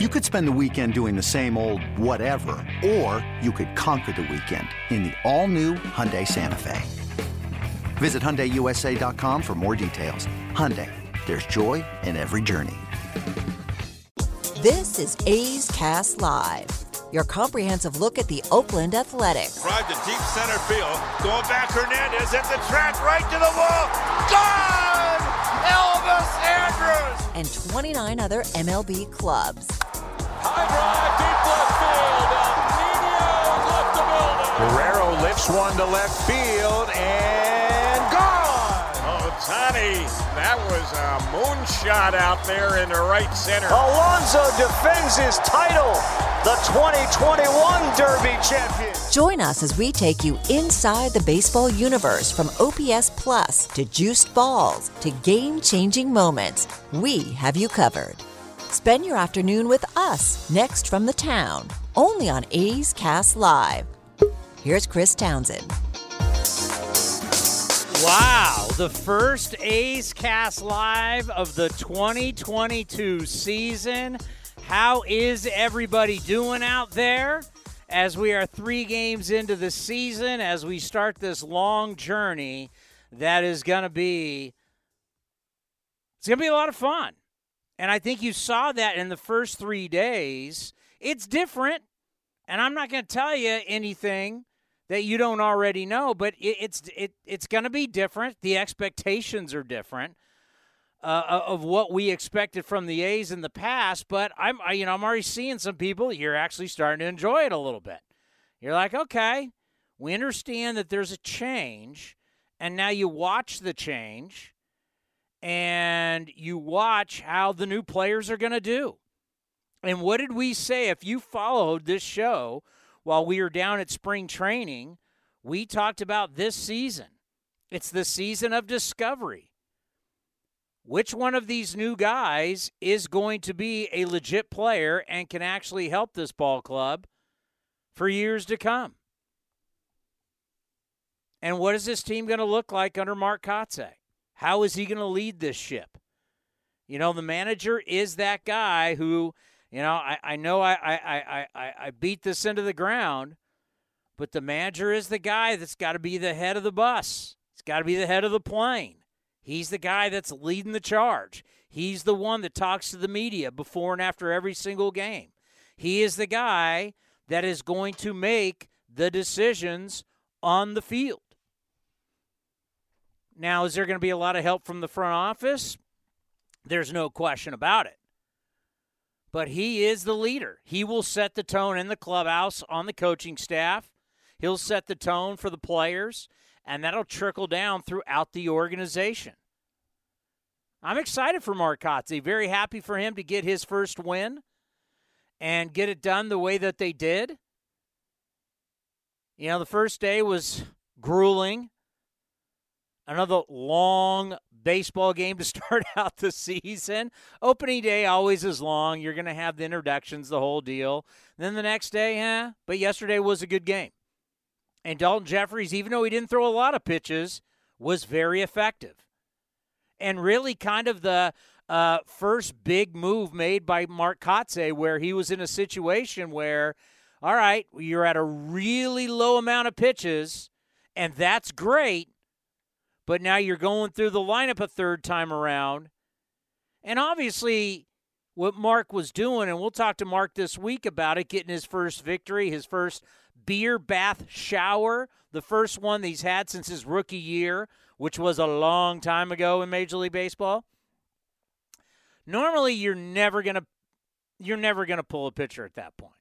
You could spend the weekend doing the same old whatever, or you could conquer the weekend in the all-new Hyundai Santa Fe. Visit HyundaiUSA.com for more details. Hyundai, there's joy in every journey. This is A's Cast Live, your comprehensive look at the Oakland Athletics. Drive to deep center field. Going back, Hernandez at the track, right to the wall. Gone! Elvis Andrus! And 29 other MLB clubs. High drive, deep left field. Nino left the building. Guerrero lifts one to left field and gone! Oh, Tani, that was a moonshot out there in the right center. Alonso defends his title, the 2021 Derby champion. Join us as we take you inside the baseball universe from OPS Plus to juiced balls to game changing moments. We have you covered. Spend your afternoon with us next from the town, only on A's Cast Live. Here's Chris Townsend. Wow, the first A's Cast Live of the 2022 season. How is everybody doing out there? As we are three games into the season, as we start this long journey that is going to be it's going to be a lot of fun. And I think you saw that in the first 3 days. It's different, and I'm not going to tell you anything that you don't already know, but it, it's it it's going to be different. The expectations are different uh, of what we expected from the A's in the past. But I'm I, you know I'm already seeing some people you're actually starting to enjoy it a little bit. You're like, okay, we understand that there's a change, and now you watch the change, and you watch how the new players are going to do. And what did we say? If you followed this show while we were down at spring training, we talked about this season. It's the season of discovery. Which one of these new guys is going to be a legit player and can actually help this ball club for years to come? And what is this team going to look like under Mark Kotsay? How is he going to lead this ship? You know, the manager is that guy who you know, I, I know I, I, I, I beat this into the ground, but the manager is the guy that's got to be the head of the bus. It's got to be the head of the plane. He's the guy that's leading the charge. He's the one that talks to the media before and after every single game. He is the guy that is going to make the decisions on the field. Now, is there going to be a lot of help from the front office? There's no question about it but he is the leader. He will set the tone in the clubhouse on the coaching staff. He'll set the tone for the players, and that'll trickle down throughout the organization. I'm excited for Mark Kotsay. Very happy for him to get his first win and get it done the way that they did. You know, the first day was grueling. Another long baseball game to start out the season. Opening day always is long. You're going to have the introductions, the whole deal. Then the next day, huh? But yesterday was a good game. And Daulton Jefferies, even though he didn't throw a lot of pitches, was very effective. And really kind of the uh, first big move made by Mark Kotsay where he was in a situation where, all right, you're at a really low amount of pitches, and that's great but now you're going through the lineup a third time around. And obviously, what Mark was doing, and we'll talk to Mark this week about it, getting his first victory, his first beer bath shower, the first one he's had since his rookie year, which was a long time ago in Major League Baseball. Normally, you're never gonna you're never gonna pull a pitcher at that point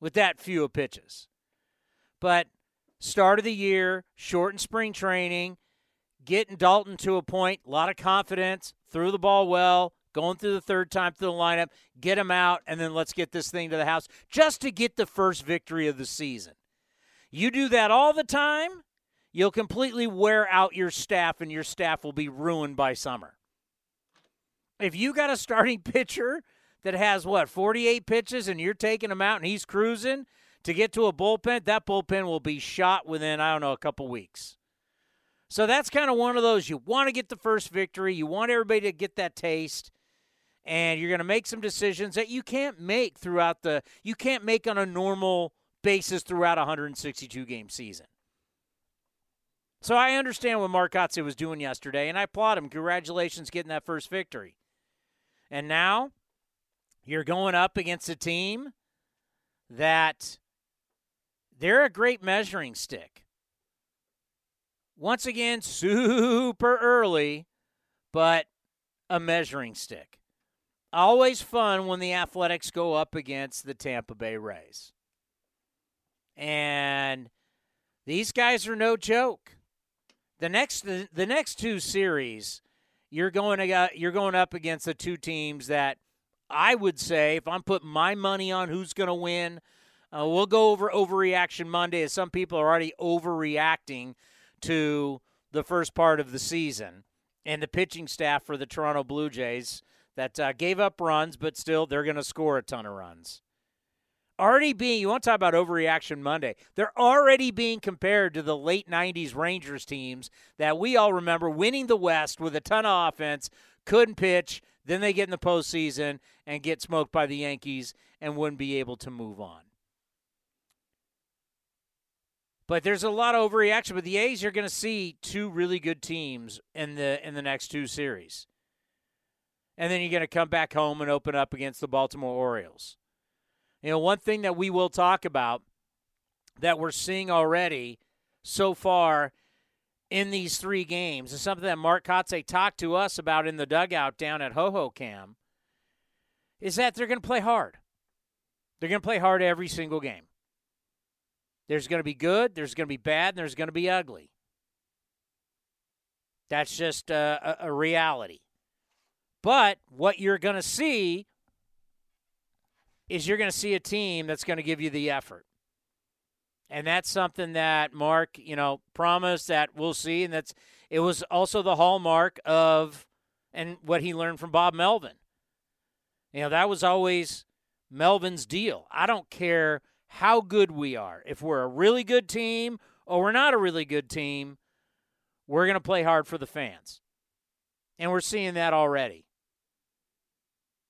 with that few of pitches. But start of the year, short shortened spring training, getting Daulton to a point, a lot of confidence, threw the ball well, going through the third time through the lineup, get him out, and then let's get this thing to the house just to get the first victory of the season. You do that all the time, you'll completely wear out your staff, and your staff will be ruined by summer. If you got a starting pitcher that has what, 48 pitches, and you're taking him out and he's cruising to get to a bullpen, that bullpen will be shot within, I don't know, a couple weeks. So that's kind of one of those you want to get the first victory, you want everybody to get that taste, and you're going to make some decisions that you can't make throughout the you can't make on a normal basis throughout a 162 game season. So I understand what Mark was doing yesterday, and I applaud him. Congratulations getting that first victory. And now you're going up against a team that they're a great measuring stick. Once again, super early, but a measuring stick. Always fun when the Athletics go up against the Tampa Bay Rays. And these guys are no joke. The next the, the next two series, you're going to you're going up against the two teams that I would say if I'm putting my money on who's going to win, uh, we'll go over overreaction Monday as some people are already overreacting to the first part of the season and the pitching staff for the Toronto Blue Jays that uh, gave up runs, but still they're going to score a ton of runs. Already being, you want to talk about overreaction Monday, they're already being compared to the late 90s Rangers teams that we all remember winning the West with a ton of offense, couldn't pitch, then they get in the postseason and get smoked by the Yankees and wouldn't be able to move on. But there's a lot of overreaction. But the A's you're going to see two really good teams in the in the next two series, and then you're going to come back home and open up against the Baltimore Orioles. You know, one thing that we will talk about that we're seeing already so far in these three games is something that Mark Kotsay talked to us about in the dugout down at Hohokam. Is that they're going to play hard. They're going to play hard every single game. There's going to be good, there's going to be bad, and there's going to be ugly. That's just a, a, a reality. But what you're going to see is you're going to see a team that's going to give you the effort. And that's something that Mark, you know, promised that we'll see. And that's it was also the hallmark of and what he learned from Bob Melvin. You know, that was always Melvin's deal. I don't care how good we are. If we're a really good team or we're not a really good team, we're going to play hard for the fans. And we're seeing that already.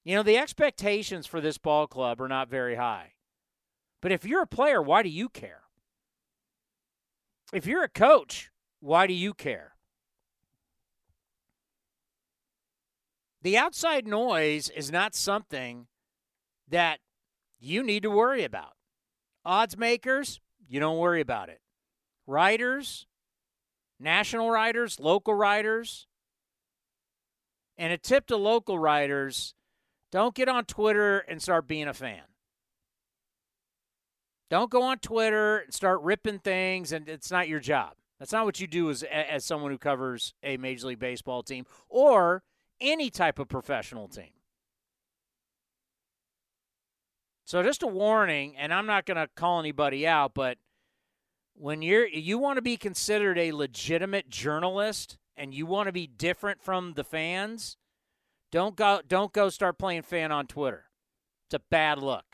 You know, the expectations for this ball club are not very high. But if you're a player, why do you care? If you're a coach, why do you care? The outside noise is not something that you need to worry about. Odds makers, you don't worry about it. Writers, national writers, local writers, and a tip to local writers don't get on Twitter and start being a fan. Don't go on Twitter and start ripping things, and it's not your job. That's not what you do as, as someone who covers a Major League Baseball team or any type of professional team. So just a warning, and I'm not going to call anybody out, but when you're you want to be considered a legitimate journalist and you want to be different from the fans, don't go don't go start playing fan on Twitter. It's a bad look.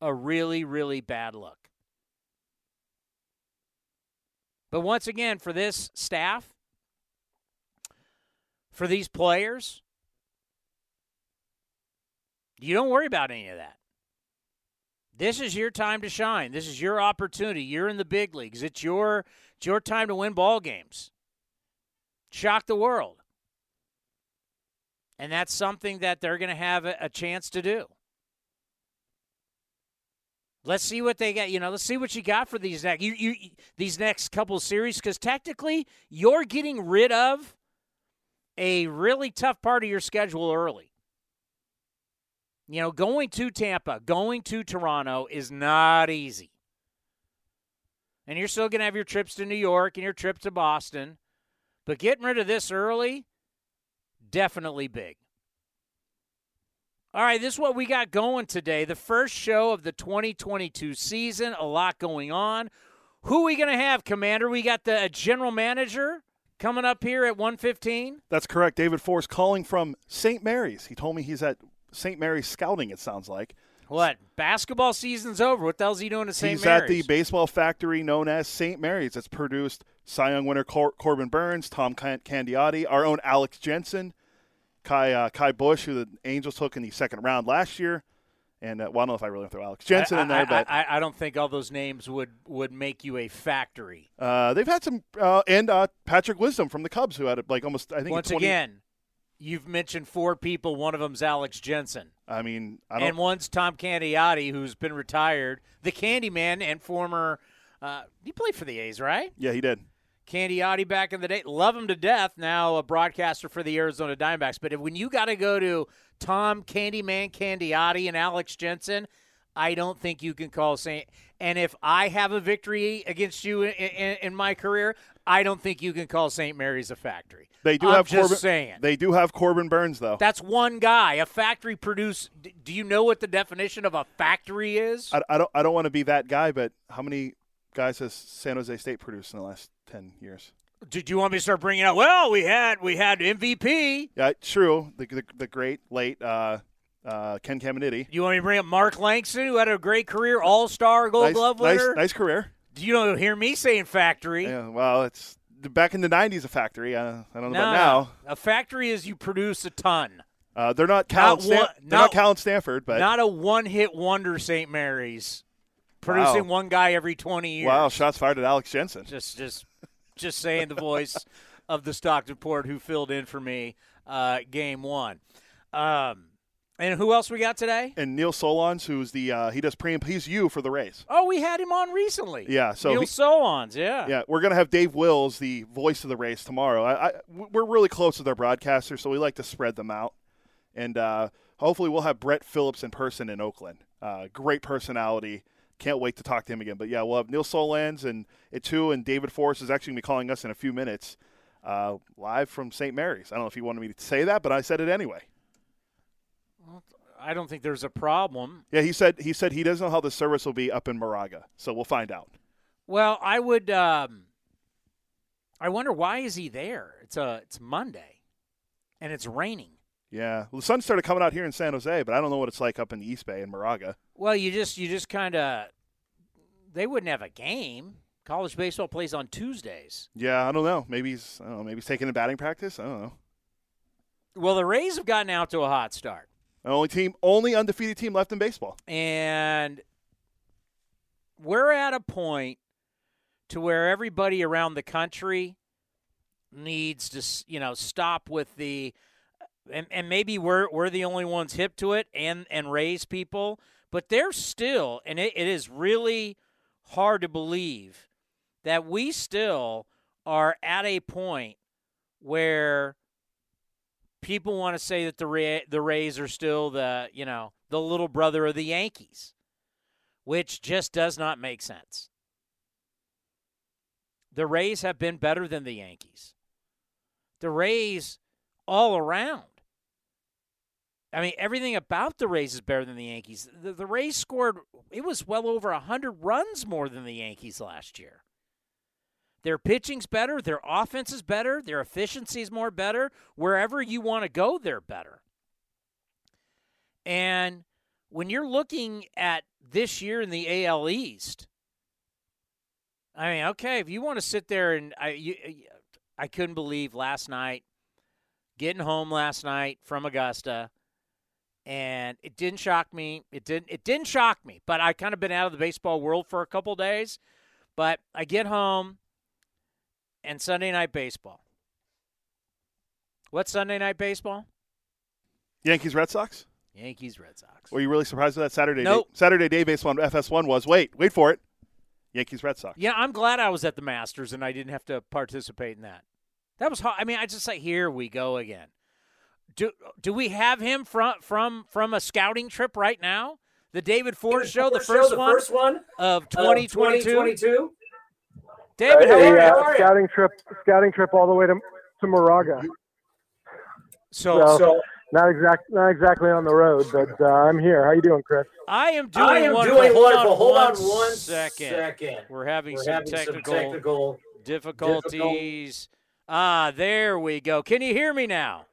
A really really bad look. But once again for this staff for these players, you don't worry about any of that. This is your time to shine. This is your opportunity. You're in the big leagues. It's your it's your time to win ball games. Shock the world. And that's something that they're going to have a, chance to do. Let's see what they get. You know, let's see what you got for these next you, you these next couple series because technically you're getting rid of a really tough part of your schedule early. You know, going to Tampa, going to Toronto is not easy. And you're still going to have your trips to New York and your trip to Boston. But getting rid of this early, definitely big. All right, this is what we got going today. The first show of the 2022 season. A lot going on. Who are we going to have, Commander? We got the uh, general manager coming up here at 115. That's correct. David Forst calling from St. Mary's. He told me he's at St. Mary's scouting, it sounds like. What? Basketball season's over. What the hell's he doing at St. He's Mary's? at the baseball factory known as St. Mary's. It's produced Cy Young winner Cor- Corbin Burnes, Tom Candiotti, our own Alex Jensen, Kai uh, Ky Bush, who the Angels took in the second round last year, and uh, well, I don't know if I really throw Alex Jensen I, in there, I, but I, I don't think all those names would would make you a factory. uh, they've had some uh, and uh, Patrick Wisdom from the Cubs, who had like almost I think Once 20, again, you've mentioned four people. One of them's Alex Jensen. I mean, I don't. and one's Tom Candiotti, who's been retired, the Candyman, and former. Uh, he played for the A's, right? yeah, he did. Candiotti back in the day, love him to death. Now a broadcaster for the Arizona Diamondbacks. But if, when you got to go to Tom Candyman Candiotti and Alex Jensen, I don't think you can call Saint. And if I have a victory against you in, in, in my career, I don't think you can call St. Mary's a factory. They do I'm have just Corbin. saying. They do have Corbin Burnes though. That's one guy. A factory produce. Do you know what the definition of a factory is? I, I don't. I don't want to be that guy, but how many guys has San Jose State produced in the last ten years? Do, do you want me to start bringing out? Well, we had we had MVP. Yeah, true. The the, the great late uh, uh, Ken Caminiti. You want me to bring up Mark Langston, who had a great career, All Star Gold Nice, Glove winner? nice career. Do you don't hear me saying factory? Yeah, well, it's back in the '90s a factory. Uh, I don't know No, about now. a factory is you produce a ton, Uh, they're not Cal. Not Stan- one- they're not- Cal and Stanford, but not a one-hit wonder. St. Mary's producing Wow. one guy every twenty years. wow, shots fired at Alex Jensen. Just, just, just saying the voice of the Stockton Port who filled in for me uh, game one. Um, and who else we got today? And Neil Solondz, who's the uh, he does pre and he's you for the Rays. Oh, we had him on recently. Yeah, so Neil he- Solondz, yeah. Yeah, we're gonna have Dave Wills, the voice of the Rays, tomorrow. I, I, we're really close with our broadcasters, so we like to spread them out, and uh, hopefully we'll have Brett Phillips in person in Oakland. Uh, great personality. Can't wait to talk to him again. But yeah, we'll have Neil Solondz and it too, and David Forst is actually gonna be calling us in a few minutes, uh, live from St. Mary's. I don't know if you wanted me to say that, but I said it anyway. I don't think there's a problem. Yeah, he said he said he doesn't know how the service will be up in Moraga, so we'll find out. Well, I would. Um, I wonder why is he there? It's a it's Monday, and it's raining. Yeah, well, the sun started coming out here in San Jose, but I don't know what it's like up in the East Bay in Moraga. Well, you just you just kind of they wouldn't have a game. College baseball plays on Tuesdays. Yeah, I don't know. Maybe he's I don't know. Maybe he's taking a batting practice. I don't know. Well, the Rays have gotten out to a hot start, The only team, only undefeated team left in baseball. and we're at a point to where everybody around the country needs to, you know, stop with the, and, and maybe we're we're the only ones hip to it, and and raise people, but they're still, and it, it is really hard to believe that we still are at a point where people want to say that the Ra- the Rays are still the you know the little brother of the Yankees, which just does not make sense. The Rays have been better than the Yankees. The Rays all around. I mean, everything about the Rays is better than the Yankees. The, the Rays scored, it was well over 100 runs more than the Yankees last year. Their pitching's better, their offense is better, their efficiency is more better. Wherever you want to go, they're better. And when you're looking at this year in the AL East, I mean, okay, if you want to sit there and I, you, I couldn't believe last night, getting home last night from Augusta, and it didn't shock me. It didn't. It didn't shock me, but I kind of been out of the baseball world for a couple days. But I get home, and Sunday night baseball. What's Sunday night baseball? Yankees, Red Sox. Yankees, Red Sox. Were you really surprised with that Saturday? Nope. Day, Saturday day baseball on FS1 was wait, wait for it. Yankees, Red Sox. Yeah, I'm glad I was at the Masters and I didn't have to participate in that. That was hard. I mean, I just like here we go again. Do do we have him from from from a scouting trip right now? The David Forst show, the first one, first one of 2022. 2022. David, how Hey, are you? uh, scouting trip, scouting trip all the way to to Moraga. So, So, So not exact, not exactly on the road, but uh, I'm here. How you doing, Chris? I am doing I am wonderful. doing Hold wonderful. on Hold on one one second. second. We're having, We're some, having technical some technical. difficulties. Ah, there we go. Can you hear me now?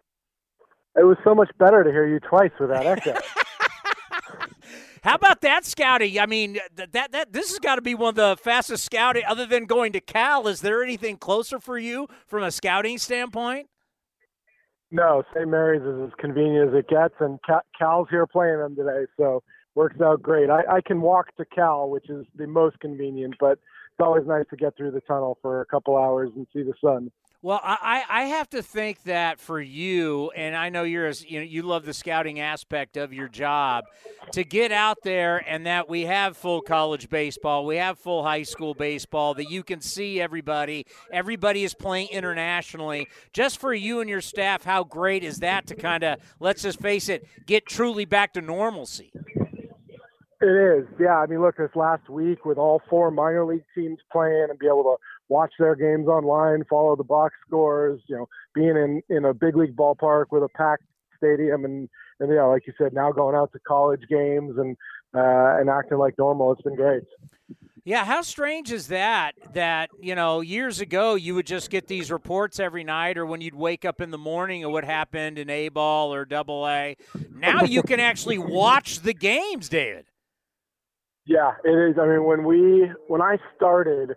It was so much better to hear you twice without echo. How about that scouting? I mean, that that, that this has got to be one of the fastest scouting. Other than going to Cal, is there anything closer for you from a scouting standpoint? No, St. Mary's is as convenient as it gets, and Cal's here playing them today, so works out great. I, I can walk to Cal, which is the most convenient, but it's always nice to get through the tunnel for a couple hours and see the sun. Well, I, I have to think that for you, and I know you're as you know you love the scouting aspect of your job, to get out there and that we have full college baseball, we have full high school baseball, that you can see everybody, everybody is playing internationally. Just for you and your staff, how great is that to kind of let's just face it, get truly back to normalcy? It is, yeah. I mean, look, this last week with all four minor league teams playing and be able to watch their games online, follow the box scores, you know, being in in a big league ballpark with a packed stadium, and and yeah, like you said, now going out to college games and uh, and acting like normal. It's been great. Yeah, how strange is that? That you know, years ago you would just get these reports every night, or when you'd wake up in the morning of what happened in A ball or Double A. Now you can actually watch the games, David. Yeah, it is. I mean, when we when I started,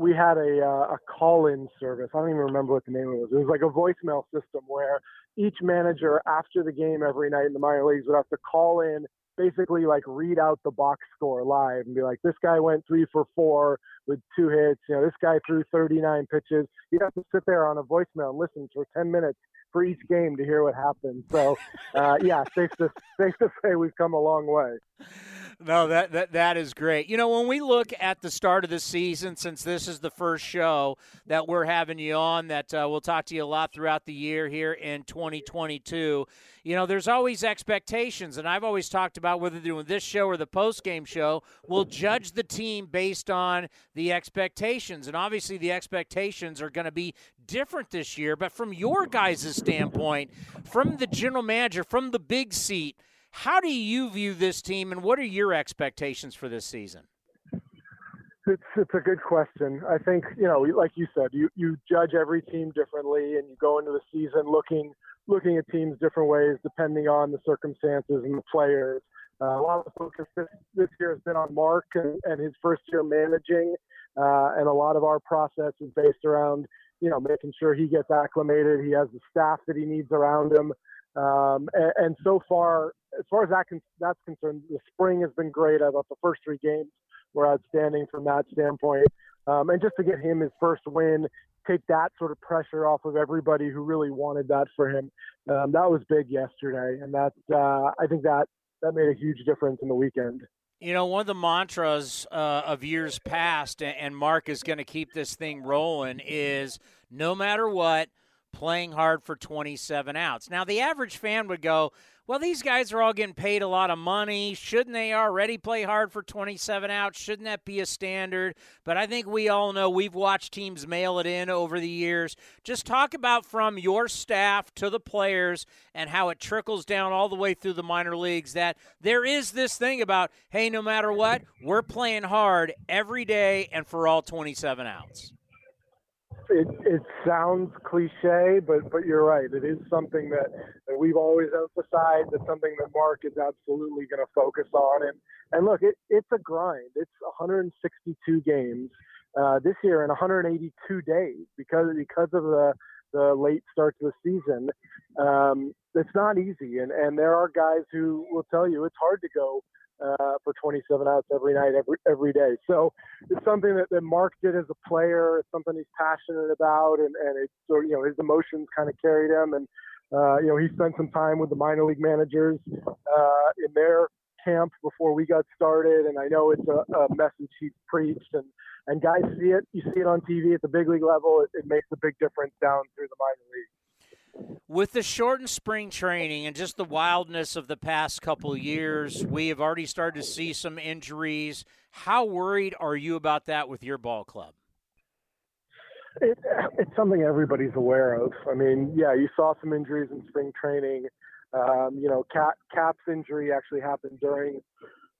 we had a uh, a call-in service. I don't even remember what the name of it was. It was like a voicemail system where each manager after the game every night in the minor leagues would have to call in, basically like read out the box score live and be like, this guy went three for four with two hits. You know, this guy threw 39 pitches. You'd have to sit there on a voicemail and listen for 10 minutes for each game to hear what happened. So, uh, yeah, safe to safe to say we've come a long way. No, that, that that is great. You know, when we look at the start of the season, since this is the first show that we're having you on, that uh, we'll talk to you a lot throughout the year here in 2022. You know, there's always expectations, and I've always talked about whether doing this show or the post game show, we'll judge the team based on the expectations, and obviously the expectations are going to be different this year. But from your guys' standpoint, from the general manager, from the big seat how do you view this team, and what are your expectations for this season? It's, it's a good question. I think, you know, like you said, you, you judge every team differently and you go into the season looking looking at teams different ways depending on the circumstances and the players. Uh, a lot of the focus this, this year has been on Mark and, and his first year managing, uh, and a lot of our process is based around, you know, making sure he gets acclimated, he has the staff that he needs around him, um, and, and, so far, as far as that con- that's concerned, the spring has been great. I thought the first three games were outstanding from that standpoint. Um, and just to get him his first win, take that sort of pressure off of everybody who really wanted that for him, um, that was big yesterday. And that uh, I think that that made a huge difference in the weekend. You know, one of the mantras uh, of years past, and Mark is going to keep this thing rolling, is no matter what, playing hard for 27 outs. Now, the average fan would go, well, these guys are all getting paid a lot of money. Shouldn't they already play hard for 27 outs? Shouldn't that be a standard? But I think we all know we've watched teams mail it in over the years. Just talk about from your staff to the players and how it trickles down all the way through the minor leagues that there is this thing about, hey, no matter what, we're playing hard every day and for all 27 outs it, it sounds cliche, but but you're right. It is something that, that we've always emphasized. It's something that Mark is absolutely going to focus on. And and look, it, it's a grind. It's 162 games uh, this year in 182 days because because of the the late start to the season. Um, it's not easy, and and there are guys who will tell you it's hard to go uh, for 27 outs every night, every every day. So it's something that, that Mark did as a player. It's something he's passionate about, and and it's so you know his emotions kind of carried him, and uh, you know he spent some time with the minor league managers uh, in their camp before we got started, and I know it's a, a message he's preached, and and guys see it. You see it on TV at the big league level. It, it makes a big difference down through the minor leagues. With the shortened spring training and just the wildness of the past couple years, we have already started to see some injuries. How worried are you about that with your ball club? It, it's something everybody's aware of. I mean, yeah, you saw some injuries in spring training. Um, you know, Cap, Cap's injury actually happened during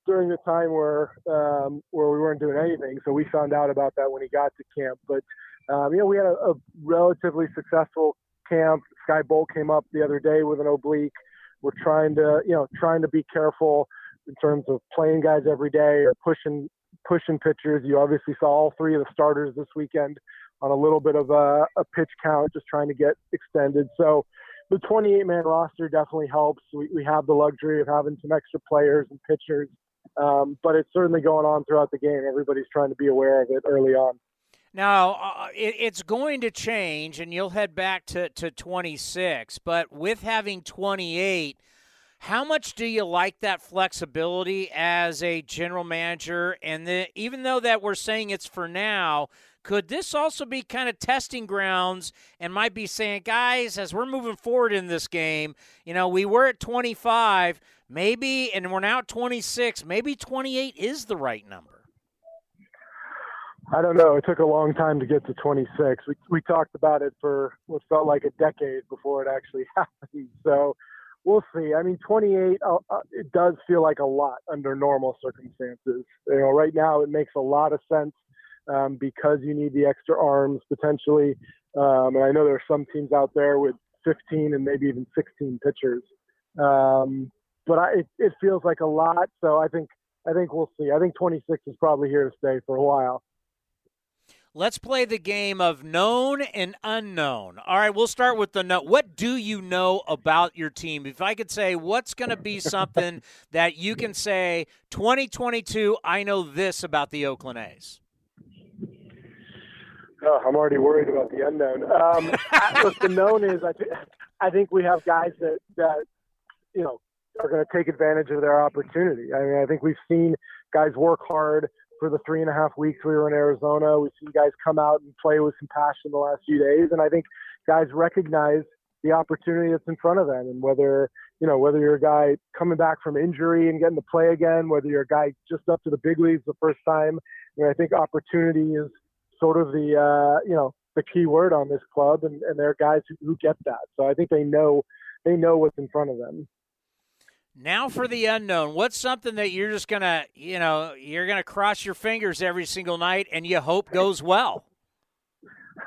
during the time where um, where we weren't doing anything. So we found out about that when he got to camp. But um, you know, we had a, a relatively successful camp. Skye Bolt came up the other day with an oblique. We're trying to, you know, trying to be careful in terms of playing guys every day or pushing pushing pitchers. You obviously saw all three of the starters this weekend on a little bit of a, a pitch count, just trying to get extended. So the 28 man roster definitely helps. We, we have the luxury of having some extra players and pitchers, um, but it's certainly going on throughout the game. Everybody's trying to be aware of it early on. Now, uh, it, it's going to change, and you'll head back to, to 26, but with having 28, how much do you like that flexibility as a general manager? And the, even though that we're saying it's for now, could this also be kind of testing grounds and might be saying, guys, as we're moving forward in this game, you know, we were at 25, maybe, and we're now at 26, maybe 28 is the right number? I don't know. It took a long time to get to 26. We we talked about it for what felt like a decade before it actually happened. So we'll see. I mean, 28. Uh, uh, it does feel like a lot under normal circumstances. You know, right now it makes a lot of sense um, because you need the extra arms potentially. Um, and I know there are some teams out there with 15 and maybe even 16 pitchers. Um, but I, it, it feels like a lot. So I think I think we'll see. I think 26 is probably here to stay for a while. Let's play the game of known and unknown. All right, we'll start with the know. What do you know about your team? If I could say, what's going to be something that you can say, 2022, I know this about the Oakland A's? Oh, I'm already worried about the unknown. Um, look, the known is I, th- I think we have guys that that you know are going to take advantage of their opportunity. I mean, I think we've seen guys work hard for the three and a half weeks we were in Arizona. We've seen guys come out and play with some passion the last few days, and I think guys recognize the opportunity that's in front of them, and whether you know whether you're a guy coming back from injury and getting to play again, whether you're a guy just up to the big leagues the first time. I, mean, I think opportunity is sort of the uh, you know the key word on this club, and, and there are guys who, who get that. So I think they know they know what's in front of them. Now for the unknown. What's something that you're just gonna you know you're gonna cross your fingers every single night and you hope goes well?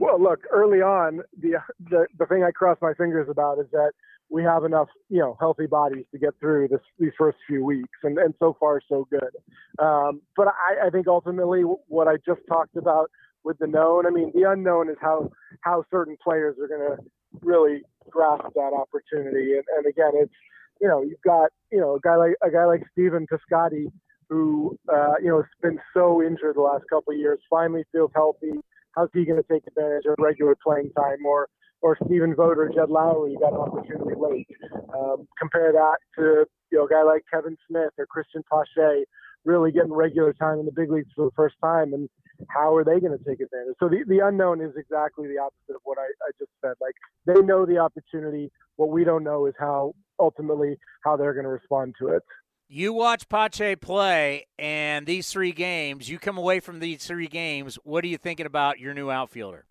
well, look, early on, the, the the thing I cross my fingers about is that we have enough, you know, healthy bodies to get through this these first few weeks, and and so far so good. Um, but I, I think ultimately what I just talked about with the known, I mean, the unknown is how how certain players are going to really grasp that opportunity. And, and again, it's you know you've got you know a guy like a guy like Stephen Piscotty who uh, you know has been so injured the last couple of years, finally feels healthy. How's he going to take advantage of regular playing time? Or or Stephen Vogt or Jed Lowrie got an opportunity late. Um, compare that to you know a guy like Kevin Smith or Christian Pache really getting regular time in the big leagues for the first time, and how are they going to take advantage? So the, the unknown is exactly the opposite of what I, I just said. Like they know the opportunity. What we don't know is how ultimately how they're going to respond to it. You watch Pache play, and these three games, you come away from these three games. What are you thinking about your new outfielder?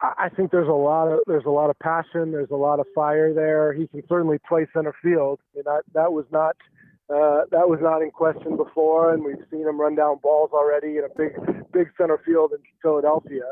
I think there's a lot of there's a lot of passion. There's a lot of fire there. He can certainly play center field. I mean, that that was not uh, that was not in question before, and we've seen him run down balls already in a big big center field in Philadelphia.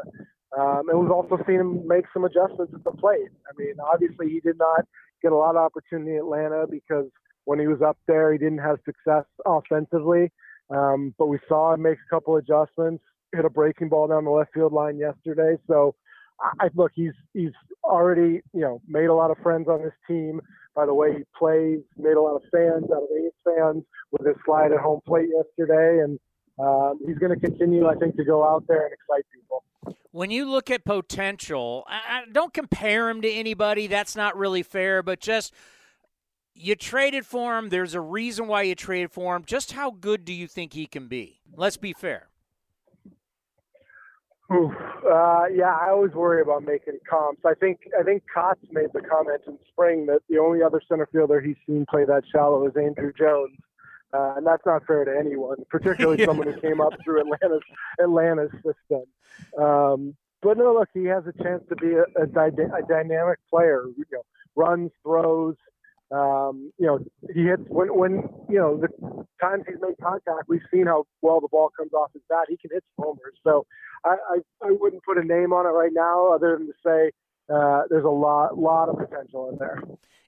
Um, and we've also seen him make some adjustments at the plate. I mean, obviously he did not get a lot of opportunity in Atlanta because when he was up there, he didn't have success offensively. Um, but we saw him make a couple adjustments, hit a breaking ball down the left field line yesterday. So I look, he's he's already you know made a lot of friends on his team by the way he plays. Made a lot of fans out of A's fans with his slide at home plate yesterday, and um, he's going to continue, I think, to go out there and excite people. When you look at potential, I, I don't compare him to anybody. That's not really fair, but just you traded for him. There's a reason why you traded for him. Just how good do you think he can be? Let's be fair. Oof. Uh, yeah, I always worry about making comps. I think I think Kotz made the comment in spring that the only other center fielder he's seen play that shallow is Andruw Jones, uh, and that's not fair to anyone, particularly yeah. someone who came up through Atlanta's Atlanta's system. Um, but no, look, he has a chance to be a, a, dy- a dynamic player. You know, runs, throws, um, you know, he hits when when you know the times he's made contact. We've seen how well the ball comes off his bat. He can hit homers. So I, I I wouldn't put a name on it right now, other than to say uh, there's a lot lot of potential in there.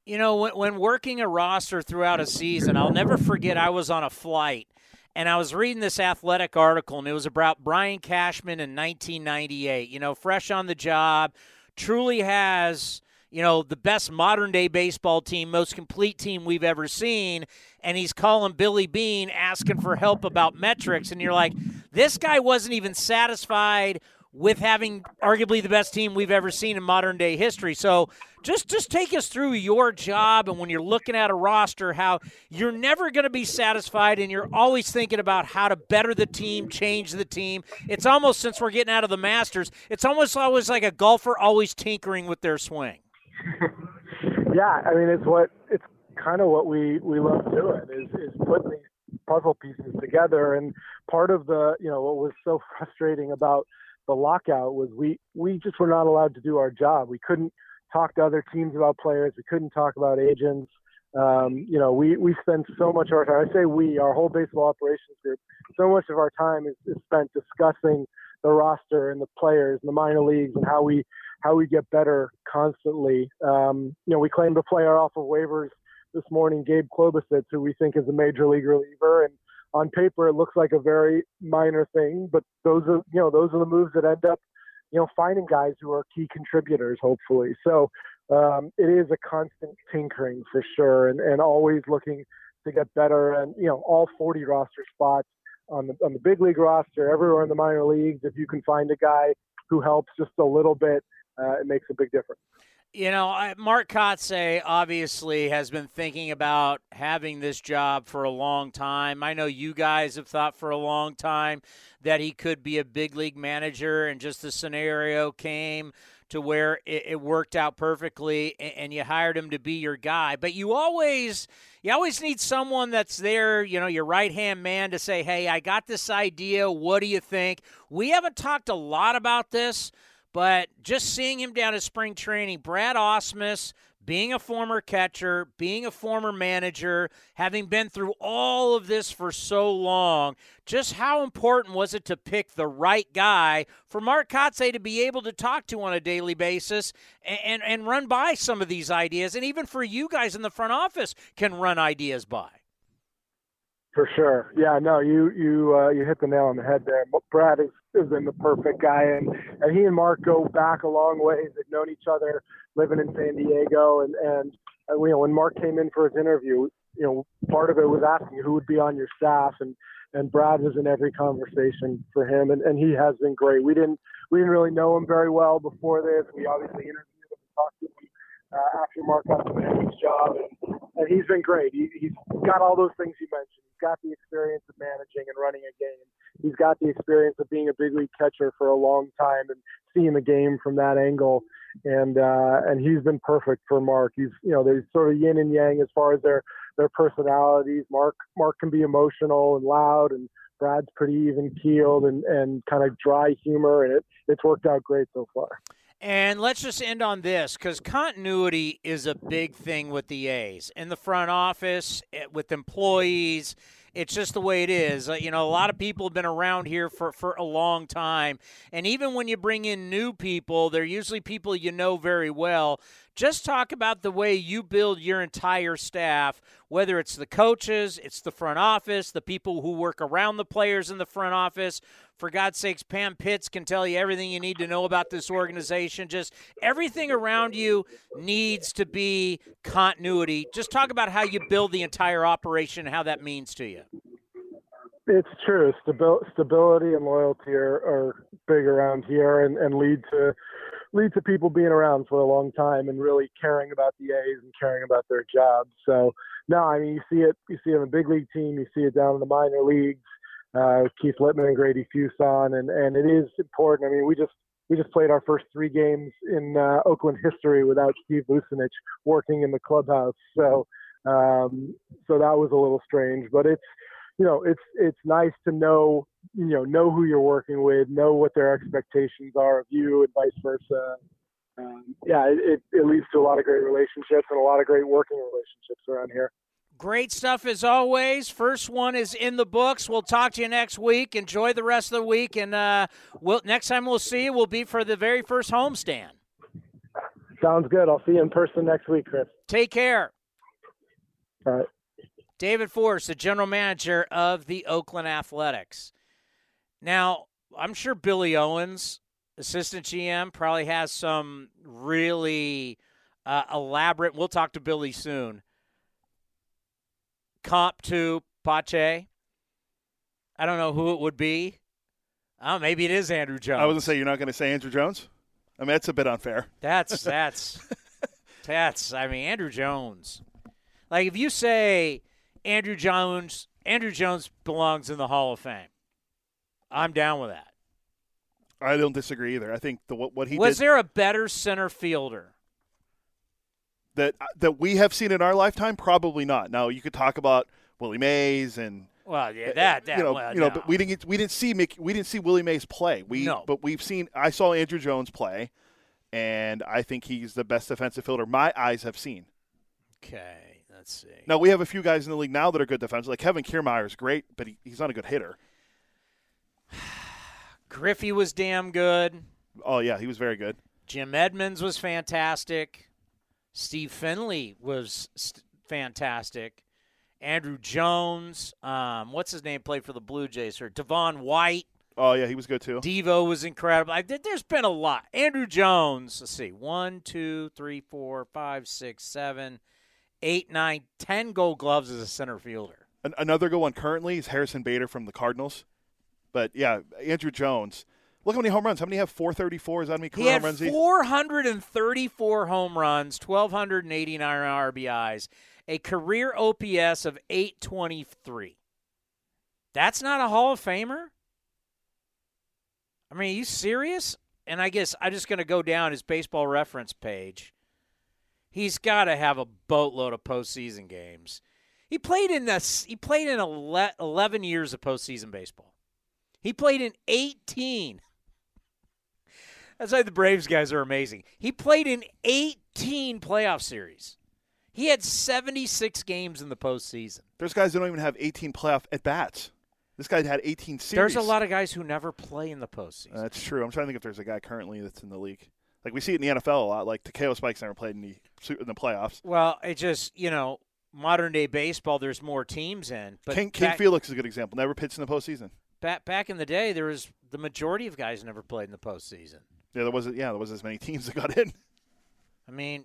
You know, when, when working a roster throughout a season, I'll never forget. I was on a flight and I was reading this athletic article, and it was about Brian Cashman in 1998. You know, fresh on the job truly has you know, the best modern day baseball team, most complete team we've ever seen. And he's calling Billy Beane asking for help about metrics. And you're like, this guy wasn't even satisfied with having arguably the best team we've ever seen in modern day history. So just just take us through your job and when you're looking at a roster how you're never going to be satisfied and you're always thinking about how to better the team, change the team. It's almost since we're getting out of the Masters, it's almost always like a golfer always tinkering with their swing. yeah, I mean it's what it's kind of what we we love doing is is putting these puzzle pieces together and part of the you know what was so frustrating about the lockout was we we just were not allowed to do our job. We couldn't talk to other teams about players. We couldn't talk about agents. Um, you know, we we spend so much of our time. I say we, our whole baseball operations group, so much of our time is, is spent discussing the roster and the players and the minor leagues and how we how we get better constantly. Um, you know, we claimed a player off of waivers this morning, Gabe Klobosits, who we think is a major league reliever, and on paper it looks like a very minor thing, but those are you know those are the moves that end up you know finding guys who are key contributors, hopefully. So um, it is a constant tinkering for sure, and, and always looking to get better. And you know, all 40 roster spots on the on the big league roster, everywhere in the minor leagues, if you can find a guy who helps just a little bit uh, it makes a big difference. You know, Mark Kotsay obviously has been thinking about having this job for a long time. I know you guys have thought for a long time that he could be a big league manager, and just the scenario came to where it, worked out perfectly, and, and you hired him to be your guy. But you always, you always need someone that's there, you know, your right hand man to say, "Hey, I got this idea. What do you think?" We haven't talked a lot about this but just seeing him down at spring training, Brad Ausmus, being a former catcher, being a former manager, having been through all of this for so long, just how important was it to pick the right guy for Mark Kotsay to be able to talk to on a daily basis and, and, and run by some of these ideas, and even for you guys in the front office can run ideas by? For sure. Yeah, no, you you uh, you hit the nail on the head there. Brad is has been the perfect guy, and and he and Mark go back a long ways. They've known each other living in San Diego, and and uh, you know when Mark came in for his interview, you know part of it was asking who would be on your staff, and and Brad was in every conversation for him, and and he has been great. We didn't we didn't really know him very well before this. We obviously interviewed him and talked to him uh, after Mark got the managing job, and, and he's been great. He, he's got all those things you mentioned. He's got the experience of managing and running a game. He's got the experience of being a big league catcher for a long time and seeing the game from that angle. And uh, and he's been perfect for Mark. He's you know they're sort of yin and yang as far as their their personalities. Mark Mark can be emotional and loud, and Brad's pretty even keeled and and kind of dry humor, and it it's worked out great so far. And let's just end on this because continuity is a big thing with the A's in the front office, eh, with employees. It's just the way it is. Uh, you know, a lot of people have been around here for, for a long time. And even when you bring in new people, they're usually people you know very well. Just talk about the way you build your entire staff, whether it's the coaches, it's the front office, the people who work around the players in the front office. For God's sakes, Pam Pitts can tell you everything you need to know about this organization. Just everything around you needs to be continuity. Just talk about how you build the entire operation and how that means to you. It's true. Stabil- stability and loyalty are, are big around here and, and lead to lead to people being around for a long time and really caring about the A's and caring about their jobs. So no, I mean you see it you see it in the big league team, you see it down in the minor leagues, uh, Keith Lieppman and Grady Fuson and, and it is important. I mean we just we just played our first three games in uh, Oakland history without Steve Vucinich working in the clubhouse. So um, so that was a little strange, but it's you know, it's it's nice to know you know know who you're working with, know what their expectations are of you, and vice versa. Um, yeah, it, it leads to a lot of great relationships and a lot of great working relationships around here. Great stuff as always. First one is in the books. We'll talk to you next week. Enjoy the rest of the week, and uh, we'll, next time we'll see you will be for the very first homestand. Sounds good. I'll see you in person next week, Chris. Take care. All right. David Forst, the general manager of the Oakland Athletics. Now, I'm sure Billy Owens assistant GM, probably has some really uh, elaborate. We'll talk to Billy soon. Comp to Pache. I don't know who it would be. Oh, maybe it is Andruw Jones. I was gonna say you're not gonna say Andruw Jones. I mean, that's a bit unfair. That's that's that's. I mean, Andruw Jones. Like if you say Andruw Jones, Andruw Jones belongs in the Hall of Fame. I'm down with that. I don't disagree either. I think the what, what he Was did there a better center fielder? That uh, that we have seen in our lifetime, probably not. Now you could talk about Willie Mays and Well, yeah, that that you know, well, you know, no. but we didn't get, we didn't see Mick, we didn't see Willie Mays play. We No. but we've seen. I saw Andruw Jones play, and I think he's the best defensive fielder my eyes have seen. Okay, let's see. Now we have a few guys in the league now that are good defensive. Like Kevin Kiermaier is great, but he, he's not a good hitter. Griffey was damn good. Oh yeah, he was very good. Jim Edmonds was fantastic. Steve Finley was st- fantastic. Andruw Jones, um, what's his name, played for the Blue Jays. Or Devon White, Oh yeah, he was good too. Devo was incredible. I, there- there's been a lot. Andruw Jones, let's see, one, two, three, four, five, six, seven, eight, nine, ten Gold Gloves as a center fielder. An- another good one currently is Harrison Bader from the Cardinals. But yeah, Andruw Jones. Look how many home runs. How many have 434? Is that how many He had home runs? he- 434 home runs, 1,289 RBIs, a career OPS of 823. That's not a Hall of Famer? I mean, are you serious? And I guess I'm just going to go down his baseball reference page. He's got to have a boatload of postseason games. He played in this. He played in 11 years of postseason baseball. He played in 18. That's why the Braves guys are amazing. He played in 18 playoff series. He had 76 games in the postseason. There's guys that don't even have 18 playoff at bats. This guy had 18 series. There's a lot of guys who never play in the postseason. That's true. I'm trying to think if there's a guy currently that's in the league. Like we see it in the NFL a lot. Like Takeo Spikes never played in the in the playoffs. well, it just, you know, modern day baseball, there's more teams in. But King, King back, Felix is a good example. Never pitched in the postseason. back, back in the day, there was the majority of guys never played in the postseason. Yeah, there wasn't. Yeah, there wasn't as many teams that got in. I mean,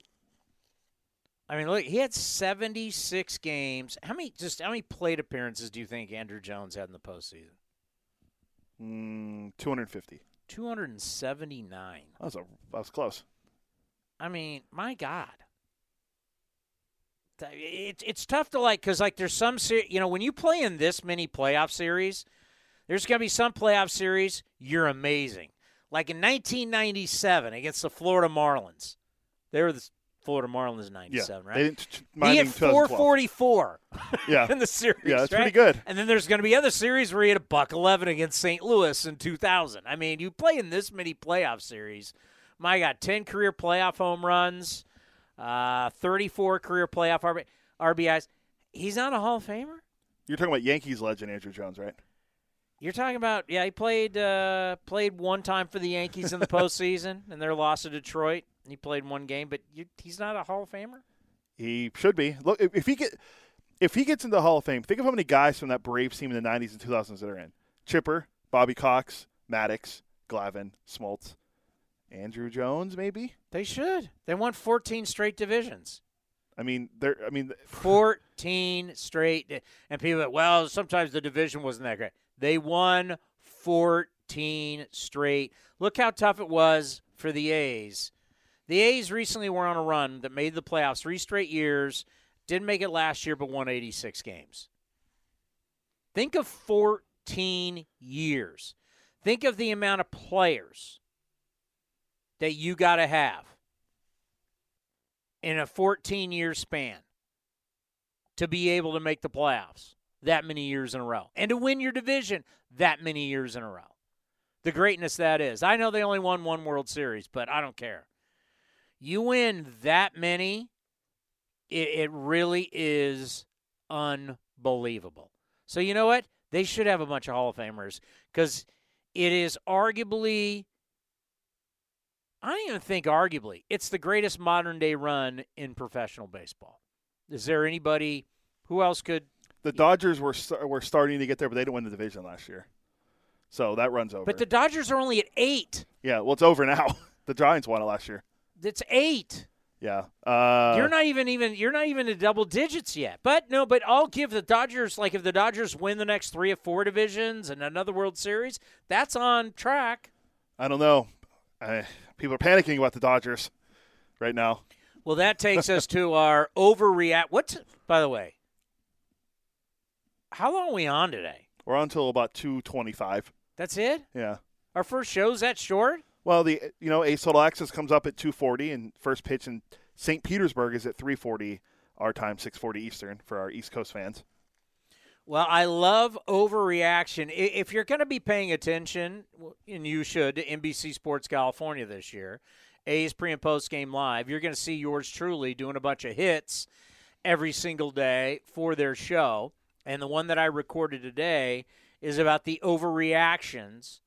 I mean, look, he had 76 games. How many just how many plate appearances do you think Andruw Jones had in the postseason? Mm, 250. 279. That was a that was close. I mean, my God. Th- It, it's tough to like because like there's some ser- you know when you play in this many playoff series, there's gonna be some playoff series you're amazing. Like in 1997 against the Florida Marlins, they were the Florida Marlins in Yeah, '97, right? they didn't. t- he had 444 Yeah, in the series. Yeah, that's right? pretty good. And then there's going to be other series where he had a buck 11 against St. Louis in 2000. I mean, you play in this many playoff series. My God, 10 career playoff home runs, uh, 34 career playoff RB- RBIs. He's not a Hall of Famer. You're talking about Yankees legend Andruw Jones, right? You're talking about yeah, he played uh, played one time for the Yankees in the postseason and their loss to Detroit. He played one game, but you, he's not a Hall of Famer. He should be. Look, if, he get if he gets into the Hall of Fame, think of how many guys from that Braves team in the '90s and 2000s that are in: Chipper, Bobby Cox, Maddux, Glavine, Smoltz, Andruw Jones, maybe. They should. They won 14 straight divisions. I mean, they're. I mean, 14 straight. And people, well, sometimes the division wasn't that great. They won 14 straight. Look how tough it was for the A's. The A's recently were on a run that made the playoffs three straight years. Didn't make it last year, but won 86 games. Think of 14 years. Think of the amount of players that you got to have in a 14 year span to be able to make the playoffs that many years in a row and to win your division that many years in a row. The greatness that is. I know they only won one World Series, but I don't care. You win that many, it, it really is unbelievable. So, you know what? They should have a bunch of Hall of Famers because it is arguably I don't even think arguably it's the greatest modern day run in professional baseball. Is there anybody who else could? The Dodgers were were starting to get there, but they didn't win the division last year. So that runs over. But the Dodgers are only at eight. yeah, well, it's over now. the Giants won it last year. It's eight. Yeah. Uh, you're not even even you're not even in double digits yet. But no, but I'll give the Dodgers like if the Dodgers win the next three or four divisions and another World Series, that's on track. I don't know. I, people are panicking about the Dodgers right now. Well, that takes us to our overreact. What's by the way? How long are we on today? We're on until about two twenty-five. That's it. Yeah. Our first show's that short. Well, the you know A's Total Access comes up at two forty, and first pitch in St. Petersburg is at three forty our time, six forty Eastern for our East Coast fans. Well, I love overreaction. If you're going to be paying attention, and you should, to NBC Sports California this year, A's pre and post game live, you're going to see yours truly doing a bunch of hits every single day for their show. And the one that I recorded today is about the overreactions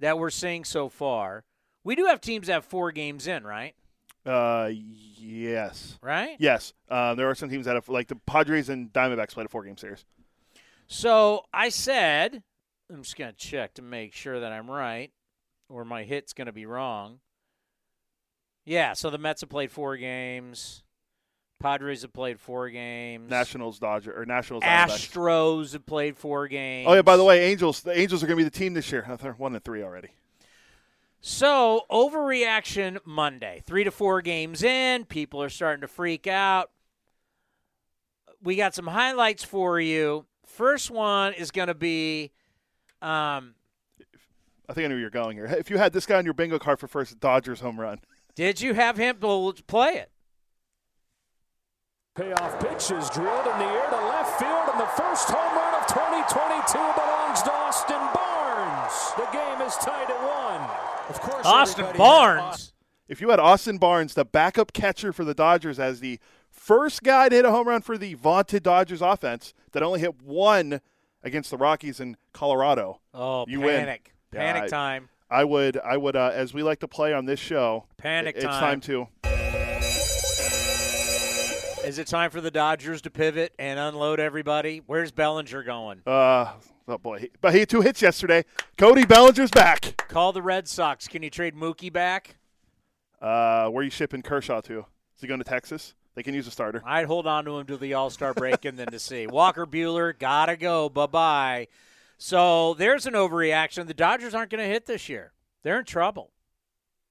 that we're seeing so far. We do have teams that have four games in, right? Uh, yes. Right? Yes. Uh, there are some teams that have, like the Padres and Diamondbacks played a four game series. So I said, I'm just going to check to make sure that I'm right, or my hit's going to be wrong. Yeah, so the Mets have played four games. Padres have played four games. Nationals, Dodger, or Nationals. Astros have played four games. Oh yeah, by the way, Angels. The Angels are going to be the team this year. They're one and three already. So overreaction Monday, three to four games in, people are starting to freak out. We got some highlights for you. First one is going to be. Um, I think I knew where you're going here. If you had this guy on your bingo card for first Dodgers home run, did you have him? Well, play it. Payoff pitch is drilled in the air to left field, and the first home run of 2022 belongs to Austin Barnes. The game is tied at one. Of course, Austin Barnes. If you had Austin Barnes, the backup catcher for the Dodgers, as the first guy to hit a home run for the vaunted Dodgers offense that only hit one against the Rockies in Colorado, oh, you panic, win. panic yeah, time. I, I would, I would, uh, as we like to play on this show, panic it, time. It's time to. Is it time for the Dodgers to pivot and unload everybody? Where's Bellinger going? Uh, oh boy, but he had two hits yesterday. Cody Bellinger's back. Call the Red Sox. Can you trade Mookie back? Uh, where are you shipping Kershaw to? Is he going to Texas? They can use a starter. I'd hold on to him to the All Star break and then to see Walker Buehler gotta go. Bye bye. So there's an overreaction. The Dodgers aren't going to hit this year. They're in trouble.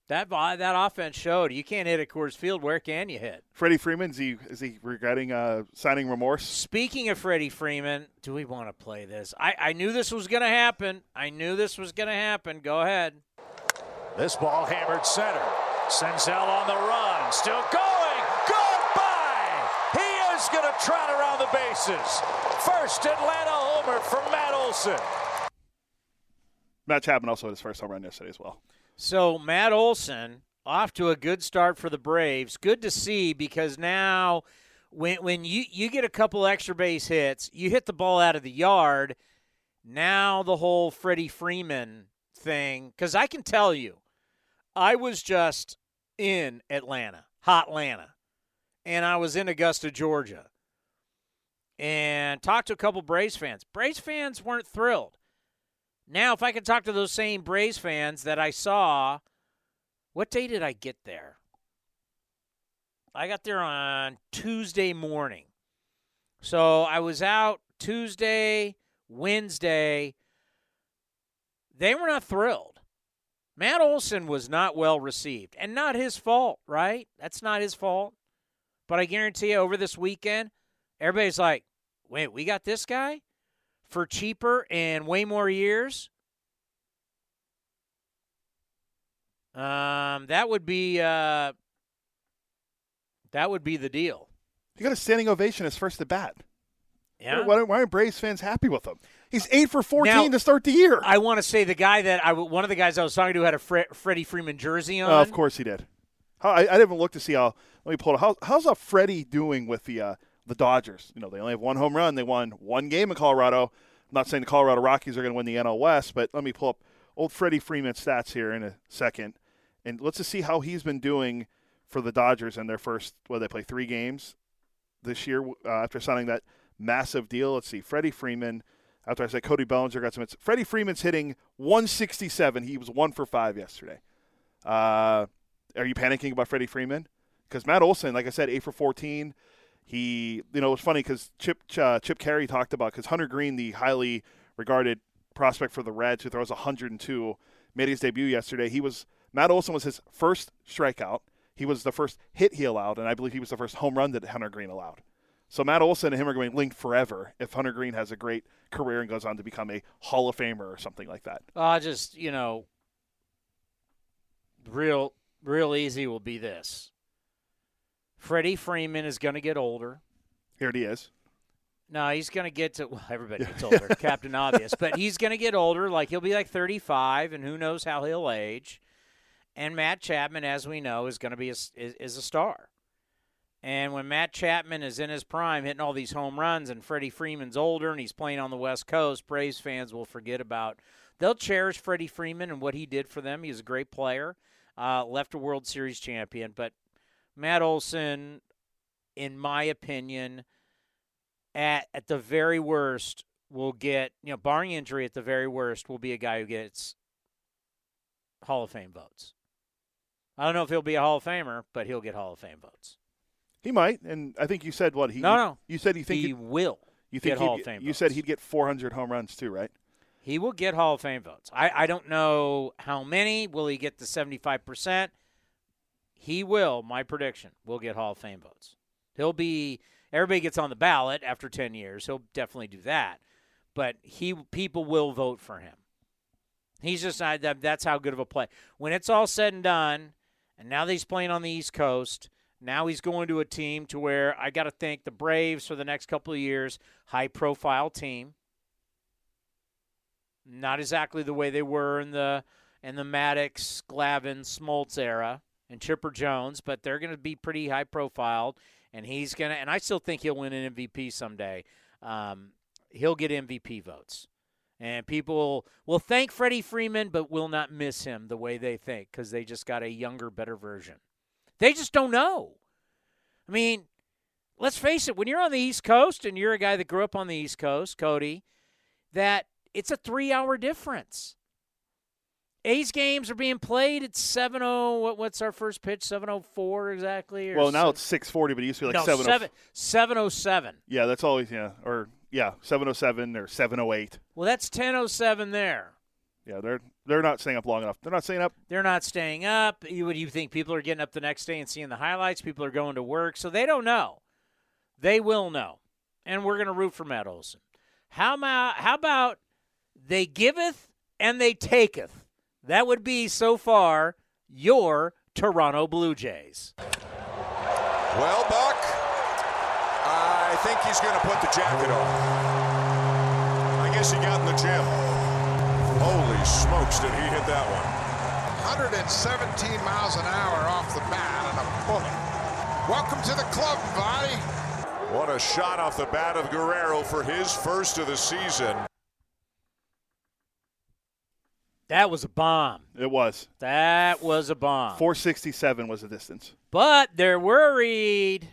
That that offense showed you can't hit at Coors Field. Where can you hit? Freddie Freeman is he is he regretting uh, signing remorse? Speaking of Freddie Freeman, do we want to play this? I, I knew this was going to happen. I knew this was going to happen. Go ahead. This ball hammered center. Senzel on the run, still going. Goodbye. He is going to trot around the bases. First Atlanta homer for Matt Olson. Matt Chapman also had his first home run yesterday as well. So Matt Olson off to a good start for the Braves. Good to see because now when when you you get a couple extra base hits, you hit the ball out of the yard. Now the whole Freddie Freeman thing cuz I can tell you I was just in Atlanta, hot Atlanta. And I was in Augusta, Georgia. And talked to a couple Braves fans. Braves fans weren't thrilled. Now, if I could talk to those same Braves fans that I saw, what day did I get there? I got there on Tuesday morning. So I was out Tuesday, Wednesday. They were not thrilled. Matt Olson was not well received, and not his fault, right? That's not his fault. But I guarantee you, over this weekend, everybody's like, wait, we got this guy? For cheaper and way more years, um, that would be uh, that would be the deal. He got a standing ovation as first at bat. Yeah. Why, why aren't Braves fans happy with him? He's eight for fourteen now, to start the year. I want to say the guy that I one of the guys I was talking to had a Fre- Freddie Freeman jersey on. Uh, of course he did. I, I, didn't even look to see how. Let me pull it. How, how's a Freddie doing with the uh, the Dodgers? You know, they only have one home run. They won one game in Colorado. I'm not saying the Colorado Rockies are going to win the NL West, but let me pull up old Freddie Freeman stats here in a second, and let's just see how he's been doing for the Dodgers in their first. Well, they play three games this year uh, after signing that massive deal. Let's see, Freddie Freeman. after I said Cody Bellinger got some hits. Freddie Freeman's hitting 167. He was one for five yesterday. Uh, are you panicking about Freddie Freeman? Because Matt Olson, like I said, eight for 14. He, you know, it was funny because Chip uh, Chip Caray talked about because Hunter Greene, the highly regarded prospect for the Reds, who throws 102, made his debut yesterday. He was Matt Olson was his first strikeout. He was the first hit he allowed, and I believe he was the first home run that Hunter Greene allowed. So Matt Olson and him are going linked forever if Hunter Greene has a great career and goes on to become a Hall of Famer or something like that. Uh, just you know, real real easy will be this. Freddie Freeman is going to get older. Here he is. No, he's going to get to well, everybody gets older, Captain Obvious, but he's going to get older. Like he'll be like 35, and who knows how he'll age. And Matt Chapman, as we know, is going to be a, is, is a star. And when Matt Chapman is in his prime, hitting all these home runs, and Freddie Freeman's older and he's playing on the West Coast, Braves fans will forget about. They'll cherish Freddie Freeman and what he did for them. He was a great player, uh, left a World Series champion. But Matt Olson, in my opinion, at at the very worst, will get you know, barring injury, at the very worst, will be a guy who gets Hall of Fame votes. I don't know if he'll be a Hall of Famer, but he'll get Hall of Fame votes. He might, and I think you said what he. No, no. You said you think he will. You think get Hall of Fame You votes. said he'd get 400 home runs too, right? He will get Hall of Fame votes. I, I don't know how many. Will he get the 75%? He will, my prediction, will get Hall of Fame votes. He'll be, everybody gets on the ballot after 10 years. He'll definitely do that. But he people will vote for him. He's just that, that's how good of a play. When it's all said and done, and now that he's playing on the East Coast, now he's going to a team to where I got to thank the Braves for the next couple of years, high profile team not exactly the way they were in the in the Maddux, Glavine, Smoltz era and Chipper Jones, but they're going to be pretty high profiled, and he's going to. And I still think he'll win an MVP someday. Um, he'll get MVP votes, and people will thank Freddie Freeman, but will not miss him the way they think because they just got a younger, better version. They just don't know. I mean, let's face it. When you're on the East Coast and you're a guy that grew up on the East Coast, Cody, that it's a three-hour difference. A's games are being played at 70 what, what's our first pitch? 704 exactly or Well, now se- it's 640, but it used to be like no, 707. seven, 707 Yeah, that's always yeah, or yeah, 707 or 708. well that's 1007 there. Yeah, they're they're not staying up long enough. They're not staying up. they're not staying up. You would you think? People are getting up the next day and seeing the highlights. People are going to work. So they don't know. They will know. And we're going to root for Matt Olson. How about how about they giveth and they taketh that would be so far your Toronto Blue Jays Well, Buck, I think he's going to put the jacket on. I guess he got in the gym. Holy smokes, did he hit that one? 117 miles an hour off the bat and a bullet. Welcome to the club, buddy. What a shot off the bat of Guerrero for his first of the season. That was a bomb. It was That was a bomb. 467 was the distance. But they're worried.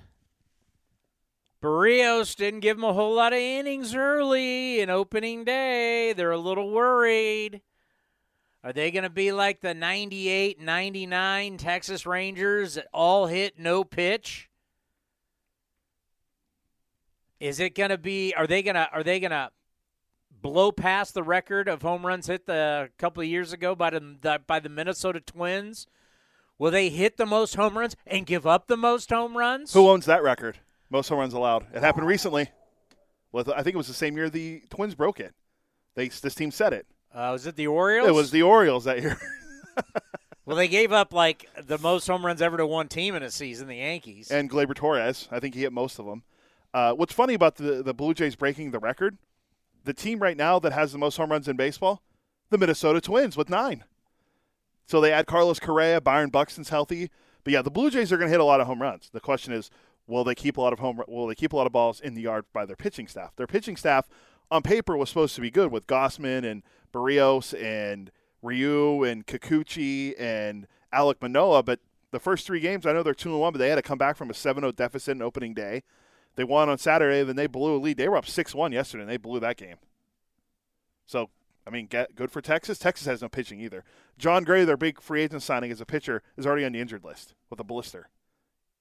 Berrios didn't give them a whole lot of innings early in opening day. They're a little worried. Are they going to be like the 98 99 Texas Rangers that all hit no pitch? Is it going to be are they going to are they going to blow past the record of home runs hit the a couple of years ago by the, by the Minnesota Twins? Will they hit the most home runs and give up the most home runs? Who owns that record? Most home runs allowed. It happened recently. Well, I think it was the same year the Twins broke it. They this team said it. Uh, was it the Orioles? It was the Orioles that year. Well, they gave up like the most home runs ever to one team in a season, the Yankees. and Gleyber Torres. I think he hit most of them. Uh, what's funny about the the Blue Jays breaking the record? The team right now that has the most home runs in baseball, the Minnesota Twins with nine. So they add Carlos Correa, Byron Buxton's healthy, but yeah, the Blue Jays are going to hit a lot of home runs. The question is, will they keep a lot of home? Will they keep a lot of balls in the yard by their pitching staff? Their pitching staff on paper was supposed to be good with Gausman and Berrios and Ryu and Kikuchi and Alek Manoah, but the first three games, I know they're two and one, but they had to come back from a 7-0 deficit in opening day. They won on Saturday, then they blew a lead. They were up six one yesterday, and they blew that game. So, I mean, get, good for Texas. Texas has no pitching either. Jon Gray, their big free agent signing as a pitcher, is already on the injured list with a blister.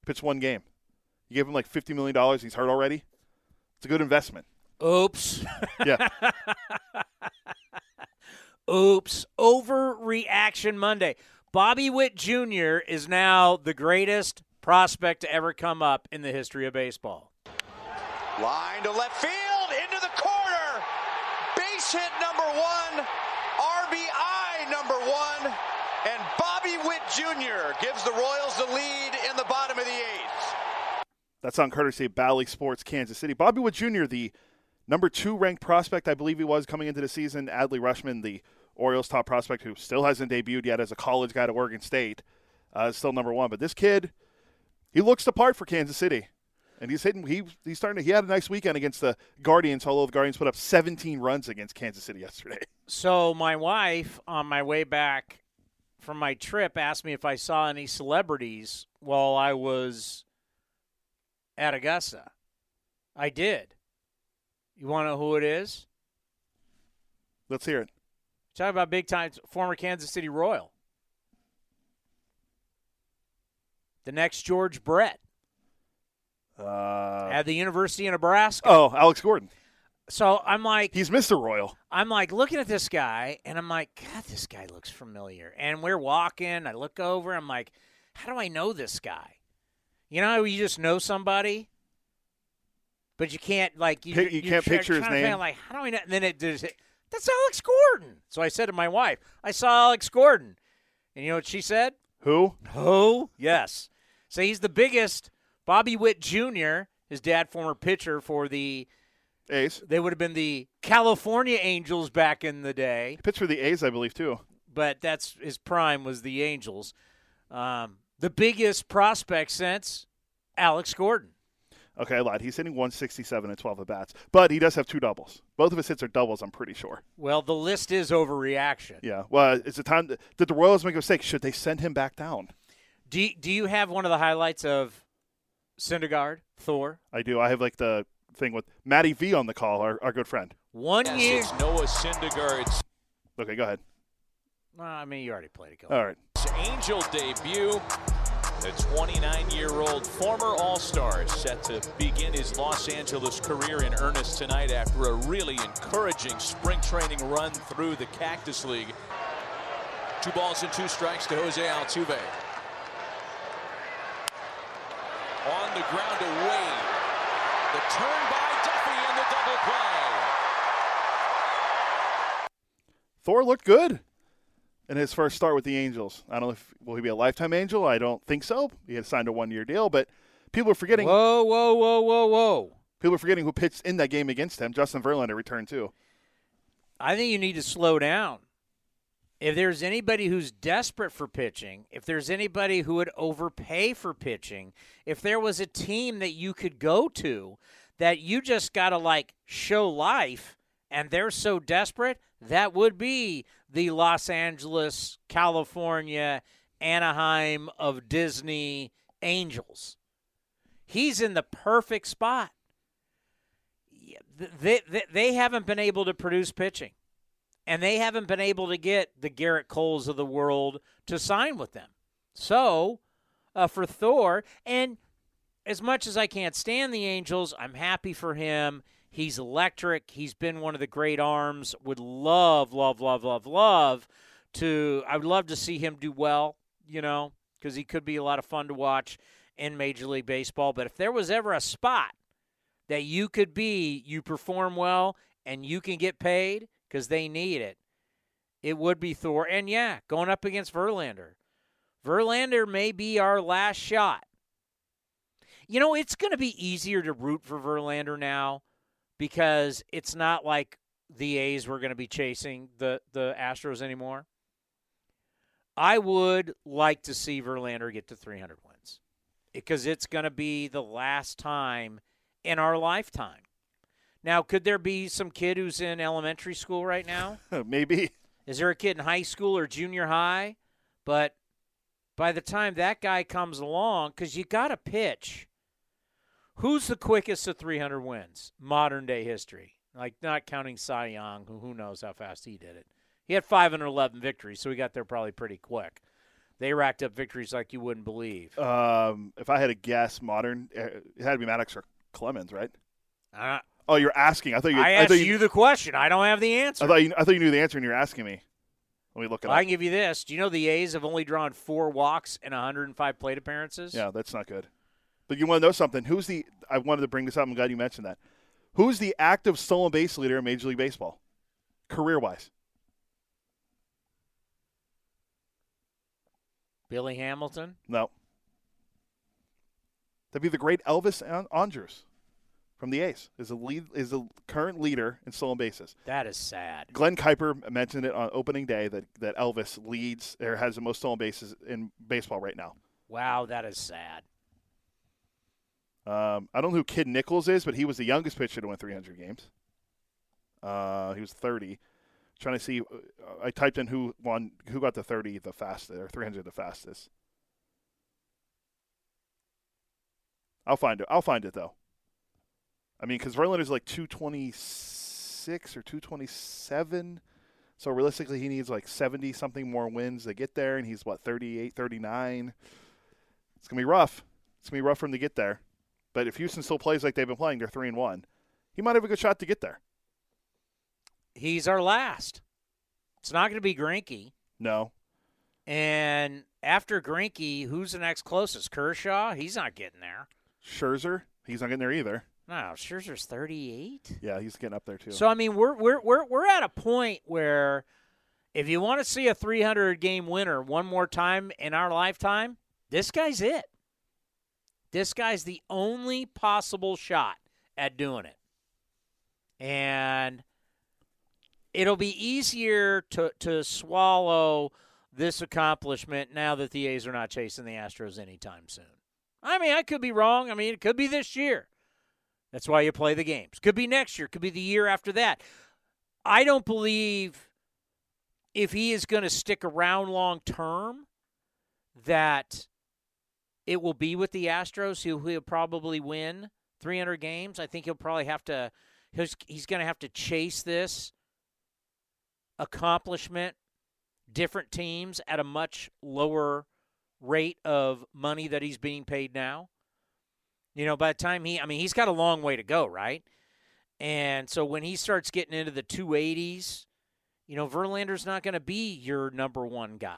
He Pitched one game. You gave him like $50 million. He's hurt already. It's a good investment. Oops. Yeah. Oops. Overreaction Monday. Bobby Witt Jr. is now the greatest prospect to ever come up in the history of baseball. Line to left field, into the corner. Base hit number one, RBI number one, and Bobby Witt Jr. gives the Royals the lead in the bottom of the eighth. That's on courtesy of Bally Sports Kansas City. Bobby Wood Jr., the number two ranked prospect, I believe he was coming into the season. Adley Rutschman, the Orioles' top prospect, who still hasn't debuted yet as a college guy to Oregon State, uh, is still number one. But this kid, he looks the part for Kansas City. And he's hitting. He he's starting. To, he had a nice weekend against the Guardians. Although the Guardians put up 17 runs against Kansas City yesterday. So my wife, on my way back from my trip, asked me if I saw any celebrities while I was at Augusta. I did. You want to know who it is? Let's hear it. Talk about big time former Kansas City Royal. The next George Brett Uh, at the University of Nebraska. oh, Alex Gordon. So I'm like, He's Mr. Royal. I'm like looking at this guy, and I'm like, God, this guy looks familiar. And we're walking. I look over. I'm like, how do I know this guy? You know, how you just know somebody, but you can't like you, Pic- you you're can't try- picture his name. Like, how do I know? And then it just that's Alex Gordon. So I said to my wife, I saw Alex Gordon, and you know what she said? Who? Who? Yes. So he's the biggest. Bobby Witt Jr., his dad, former pitcher for the A's. They would have been the California Angels back in the day, Pitched for the A's, I believe, too. but that's his prime was the Angels. Um, the biggest prospect since Alex Gordon. Okay, I lied. He's hitting 167 and 12 at bats, but he does have two doubles. Both of his hits are doubles. I'm pretty sure. Well, the list is overreaction. Yeah. Well, it's a time. Did the Royals make a mistake? Should they send him back down? Do do you have one of the highlights of Syndergaard, Thor? I do. I have like the thing with Matty V on the call, our, our good friend. One year. It's Noah Syndergaard's Okay, go ahead. Well, I mean, you already played it. Go. All right. Angel debut. The 29-year-old former All-Star is set to begin his Los Angeles career in earnest tonight after a really encouraging spring training run through the Cactus League. Two balls and two strikes to Jose Altuve. On the ground to Wade. The turn by Duffy and the double play. Thor looked good in his first start with the Angels. I don't know if will he be a lifetime Angel. I don't think so. He had signed a one year deal, but people are forgetting. Whoa, whoa, whoa, whoa, whoa! People are forgetting who pitched in that game against him. Justin Verlander returned too. I think you need to slow down. If there's anybody who's desperate for pitching, if there's anybody who would overpay for pitching, if there was a team that you could go to that you just got to like show life and they're so desperate, that would be the Los Angeles, California, Anaheim of Disney Angels. He's in the perfect spot. They, they, they haven't been able to produce pitching and they haven't been able to get the Gerrit Coles of the world to sign with them. So, uh, for Thor, and as much as I can't stand the Angels, I'm happy for him. He's electric. He's been one of the great arms. Would love, love, love, love, love to. I would love to see him do well. You know, because he could be a lot of fun to watch in Major League Baseball. But if there was ever a spot that you could be, you perform well, and you can get paid because they need it. It would be Thor. And yeah, going up against Verlander. Verlander may be our last shot. You know, it's going to be easier to root for Verlander now because it's not like the A's were going to be chasing the, the Astros anymore. I would like to see Verlander get to 300 wins because it's going to be the last time in our lifetime. Now, could there be some kid who's in elementary school right now? Maybe. Is there a kid in high school or junior high? But by the time that guy comes along, because you got to pitch. Who's the quickest to 300 wins? Modern day history. Like not counting Cy Young, who who knows how fast he did it. He had 511 victories, so he got there probably pretty quick. They racked up victories like you wouldn't believe. Um, if I had to guess, modern, uh, it had to be Maddux or Clemens, right? Uh, Oh, you're asking. I thought you. I I, asked thought you, the question. I don't have the answer. I thought you. I thought you knew the answer, and you're asking me. Let me look it Well, I can give you this. Do you know the A's have only drawn four walks in 105 plate appearances? Yeah, that's not good. But you want to know something? Who's the? I wanted to bring this up. I'm glad you mentioned that. Who's the active stolen base leader in Major League Baseball, career wise? Billy Hamilton. No. That'd be the great Elvis An- Andrews from the A's. Is the lead is the current leader in stolen bases. That is sad. Glenn Kuiper mentioned it on opening day that, that Elvis leads or has the most stolen bases in baseball right now. Wow, that is sad. Um, I don't know who Kid Nichols is, but he was the youngest pitcher to win 300 games. Uh, he was 30. Trying to see, uh, I typed in who won, who got the 30 the fastest or 300 the fastest. I'll find it. I'll find it though. I mean, because Verlander's like 226 or 227. So realistically, he needs like 70 something more wins to get there, and he's what 38, 39. It's gonna be rough. It's gonna be rough for him to get there. But if Houston still plays like they've been playing, they're three and one. He might have a good shot to get there. He's our last. It's not going to be Greinke. No, And after Greinke, who's the next closest? Kershaw? He's not getting there. Scherzer, he's not getting there either. No, Scherzer's 38. Yeah, he's getting up there too. So I mean, we're we're we're we're at a point where if you want to see a 300 game winner one more time in our lifetime, this guy's it. This guy's the only possible shot at doing it. And it'll be easier to to swallow this accomplishment now that the A's are not chasing the Astros anytime soon. I mean, I could be wrong. I mean, it could be this year. That's why you play the games. Could be next year, could be the year after that. I don't believe if he is going to stick around long term that it will be with the Astros. He'll, he'll probably win 300 games. I think he'll probably have to. He's, he's going to have to chase this accomplishment, different teams at a much lower rate of money that he's being paid now. You know, by the time he, I mean, he's got a long way to go, right? And so when he starts getting into the 280s, you know, Verlander's not going to be your number one guy.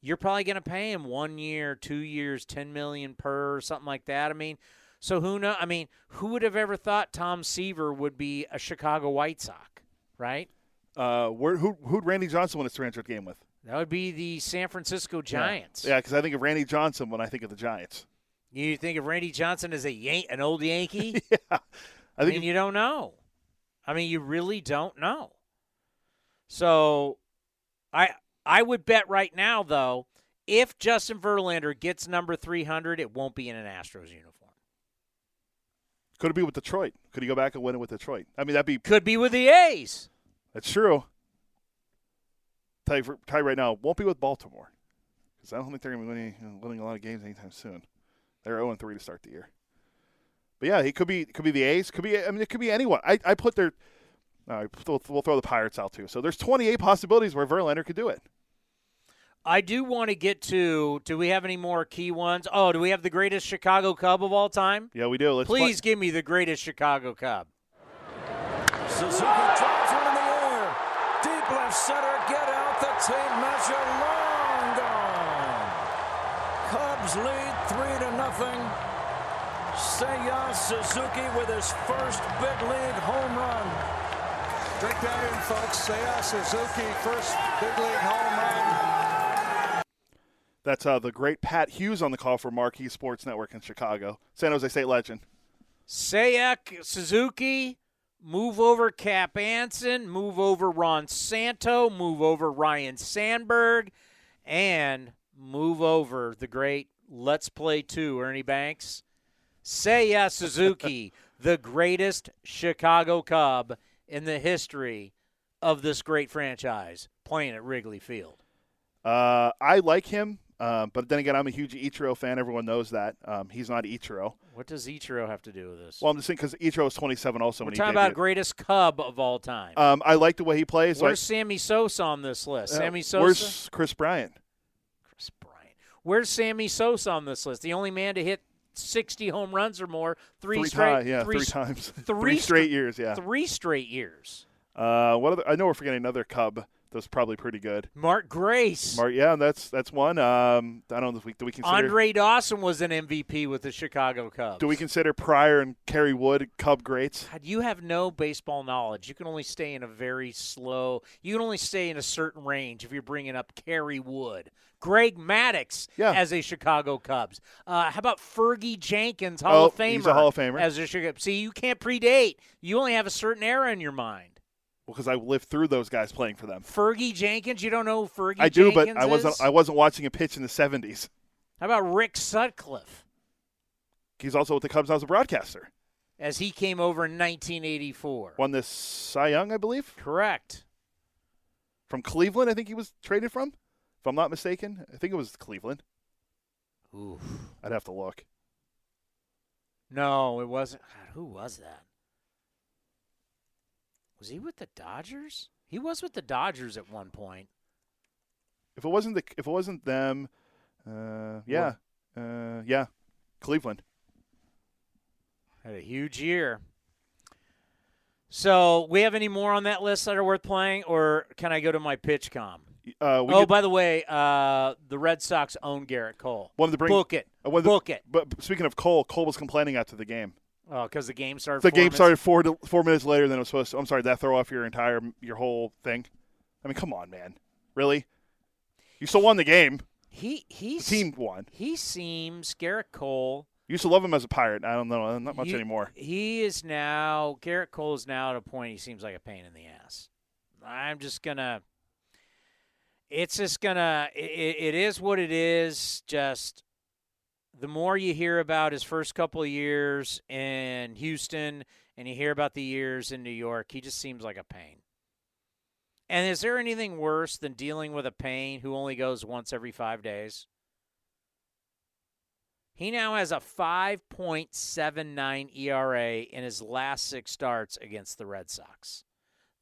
You're probably going to pay him one year, two years, 10 million per, something like that. I mean, so who know? I mean, who would have ever thought Tom Seaver would be a Chicago White Sox, right? Uh, where, who who'd Randy Johnson win his 300th game with? That would be the San Francisco Giants. Yeah, because I think of Randy Johnson when I think of the Giants. You think of Randy Johnson as a Yan- an old Yankee? yeah, I I, mean, you don't know. I mean, you really don't know. So, I I would bet right now though, if Justin Verlander gets number three hundred, it won't be in an Astros uniform. could it be with Detroit? Could he go back and win it with Detroit? I mean, that'd be Could be with the A's. that's true. Tell you, for- tell you right now, won't be with Baltimore because I don't think they're going to be winning, winning a lot of games anytime soon. They're 0 3 to start the year. But yeah, he could be could be the A's. Could be I mean it could be anyone. I, I put their. All right, we'll, we'll throw the Pirates out too. So there's 28 possibilities where Verlander could do it. I do want to get to. Do we have any more key ones? Oh, do we have the greatest Chicago Cub of all time? Yeah, we do. Let's Please give me the greatest Chicago Cub. Suzuki drives one in the air. Deep left center. Get out the tape measure. Long gone. Cubs lead three to nothing. Seiya Suzuki with his first big league home run. Drink that in, folks. Seiya Suzuki, first big league home run. That's uh, the great Pat Hughes on the call for Marquee Sports Network in Chicago. San Jose State legend. Sayek Suzuki, move over Cap Anson, move over Ron Santo, move over Ryne Sandberg, and move over the great Let's Play 2, Ernie Banks. Say Seiya Suzuki, the greatest Chicago Cub in the history of this great franchise, playing at Wrigley Field. Uh, I like him. Um, but then again, I'm a huge Ichiro fan. Everyone knows that. Um, he's not Ichiro. What does Ichiro have to do with this? Well, I'm just saying because Ichiro was 27 also We're when talking debuted. about greatest Cub of all time. Um, I like the way he plays. so I- Where's Sammy Sosa on this list? Uh, Sammy Sosa. Where's Kris Bryant? Kris Bryant? Where's Sammy Sosa on this list? The only man to hit 60 home runs or more three, Three straight. ti- yeah, three, three times. Three, Three straight years, yeah. Three straight years. Uh, what other? I know we're forgetting another Cub that's probably pretty good. Mark Grace. Mark, yeah, that's that's one. Um, I don't know if we do we consider Andre Dawson was an MVP with the Chicago Cubs. do we consider Prior and Kerry Wood Cub greats? God, You have no baseball knowledge. You can only stay in a very slow. You can only stay in a certain range if you're bringing up Kerry Wood, Greg Maddux as a Chicago Cubs. Uh, how about Fergie Jenkins, Hall Oh, of Famer? he's a Hall of Famer. As a Chicago. See, you can't predate. You only have a certain era in your mind. Because I lived through those guys playing for them. Fergie Jenkins. You don't know Fergie. I do, Jenkins but I wasn't. is? I wasn't watching a pitch in the '70s. How about Rick Sutcliffe, He's also with the Cubs as a broadcaster. as he came over in 1984? Won this Cy Young, I believe. Correct. From Cleveland, I think he was traded from. If I'm not mistaken, I think it was Cleveland. Ooh. I'd have to look. No, it wasn't. God, who was that? Was he with the Dodgers? He was with the Dodgers at one point. If it wasn't the, if it wasn't them, uh, yeah, uh, yeah, Cleveland. Had a huge year. So, we have any more on that list that are worth playing, or can I go to my PitchCom? Uh, we oh, by the way, uh, the Red Sox own Gerrit Cole. Wanted to bring Book it. To- Book it. But speaking of Cole, Cole was complaining after the game. Uh, oh, because the game started. The four game minutes- started four to, four minutes later than it was supposed to. I'm sorry, did that throw off your entire your whole thing? I mean, come on, man, really? You still won the game. He he team won. He seems Gerrit Cole. You used to love him as a pirate. I don't know, uh, not much he- anymore. He is now Gerrit Cole is now at a point he seems like a pain in the ass. I'm just gonna. It's just gonna. It, it is what it is. Just the more you hear about his first couple of years in Houston, and you hear about the years in New York, he just seems like a pain. And is there anything worse than dealing with a pain who only goes once every five days? He now has a 5.79 ERA in his last six starts against the Red Sox.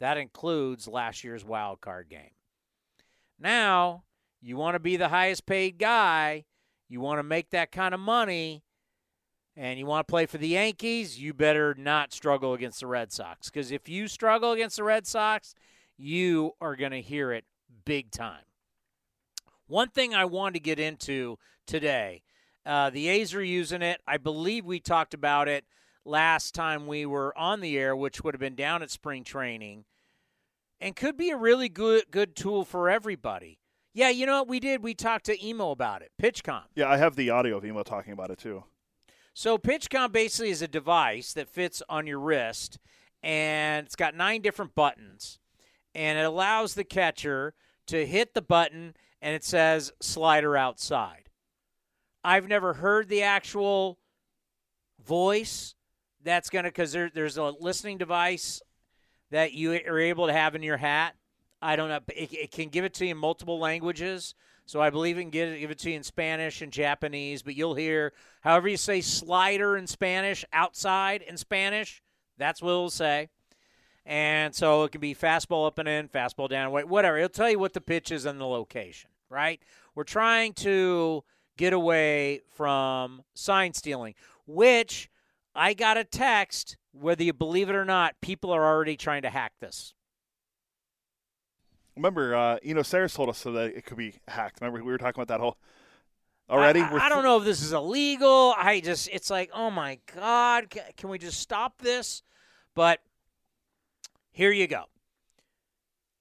That includes last year's wild card game. Now, you want to be the highest paid guy, you want to make that kind of money, and you want to play for the Yankees, you better not struggle against the Red Sox. Because if you struggle against the Red Sox, you are going to hear it big time. One thing I want to get into today uh, the A's are using it. I believe we talked about it last time we were on the air, which would have been down at spring training, and could be a really good good tool for everybody. Yeah, you know what we did? We talked to Emo about it. PitchCom. Yeah, I have the audio of Emo talking about it too. So PitchCom basically is a device that fits on your wrist, and it's got nine different buttons, and it allows the catcher to hit the button, and it says slider outside. I've never heard the actual voice that's going to because there, there's a listening device that you are able to have in your hat. I don't know. It, it can give it to you in multiple languages. So I believe it can it, give it to you in Spanish and Japanese, but you'll hear however you say slider in Spanish, outside in Spanish, that's what it'll say. And so it can be fastball up and in, fastball down, whatever. It'll tell you what the pitch is and the location, right? We're trying to get away from sign stealing, which I got a text, whether you believe it or not, people are already trying to hack this. Remember, uh, you know, Sarah told us so that it could be hacked. Remember, we were talking about that whole already. I, I- I don't know if this is illegal. I just, it's like, oh my God, ca- can we just stop this? But here you go.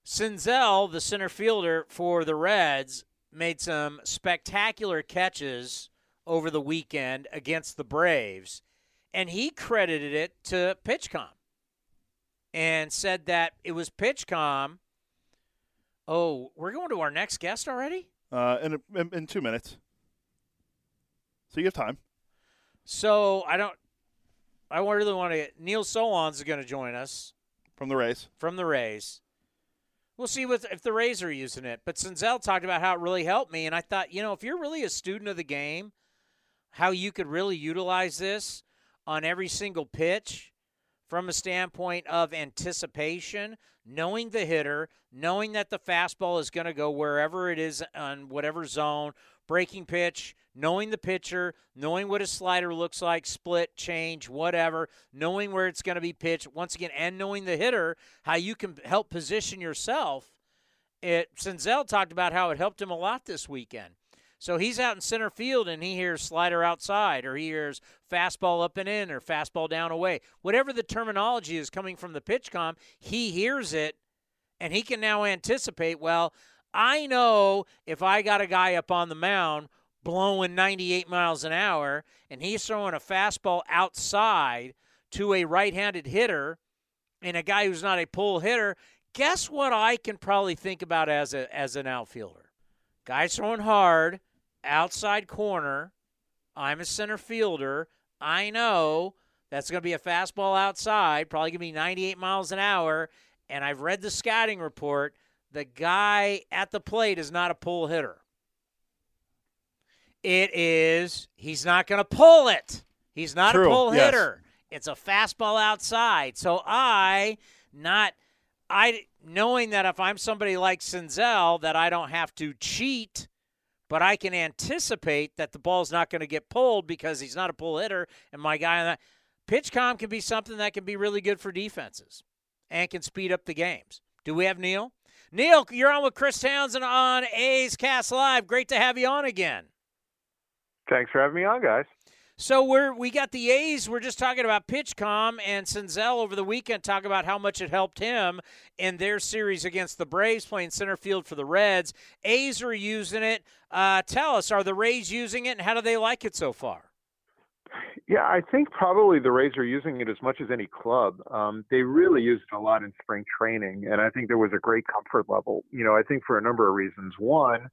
Senzel, the center fielder for the Reds, made some spectacular catches over the weekend against the Braves, and he credited it to PitchCom and said that it was PitchCom. Oh, we're going to our next guest already? Uh, in, a, in in two minutes. So you have time. So I don't. I really want to. Neil Solondz is going to join us from the Rays. From the Rays. We'll see what if the Rays are using it. But Senzel talked about how it really helped me, and I thought, you know, if you're really a student of the game, how you could really utilize this on every single pitch from a standpoint of anticipation, knowing the hitter, knowing that the fastball is going to go wherever it is on whatever zone, breaking pitch, knowing the pitcher, knowing what a slider looks like, split, change, whatever, knowing where it's going to be pitched, once again, and knowing the hitter, how you can help position yourself. It Senzel talked about how it helped him a lot this weekend. So he's out in center field and he hears slider outside or he hears fastball up and in or fastball down away. Whatever the terminology is coming from the PitchCom, he hears it and he can now anticipate, well, I know if I got a guy up on the mound blowing 98 miles an hour and he's throwing a fastball outside to a right-handed hitter and a guy who's not a pull hitter, guess what I can probably think about as a as an outfielder? Guy's throwing hard, outside corner. I'm a center fielder. I know that's going to be a fastball outside, probably going to be 98 miles an hour. And I've read the scouting report. The guy at the plate is not a pull hitter. It is, he's not going to pull it. He's not True, a pull yes. hitter. It's a fastball outside. So I, not, I, knowing that if I'm somebody like Senzel, that I don't have to cheat but I can anticipate that the ball's not going to get pulled because he's not a pull hitter, and my guy on that PitchCom can be something that can be really good for defenses and can speed up the games. Do we have Neil? Neil, you're on with Chris Townsend on A's Cast Live. Great to have you on again. Thanks for having me on, guys. So we're we got the A's. We're just talking about PitchCom and Senzel over the weekend. Talk about how much it helped him in their series against the Braves, playing center field for the Reds. A's are using it. Uh, tell us, are the Rays using it, and how do they like it so far? Yeah, I think probably the Rays are using it as much as any club. Um, they really used it a lot in spring training, and I think there was a great comfort level. You know, I think for a number of reasons. One,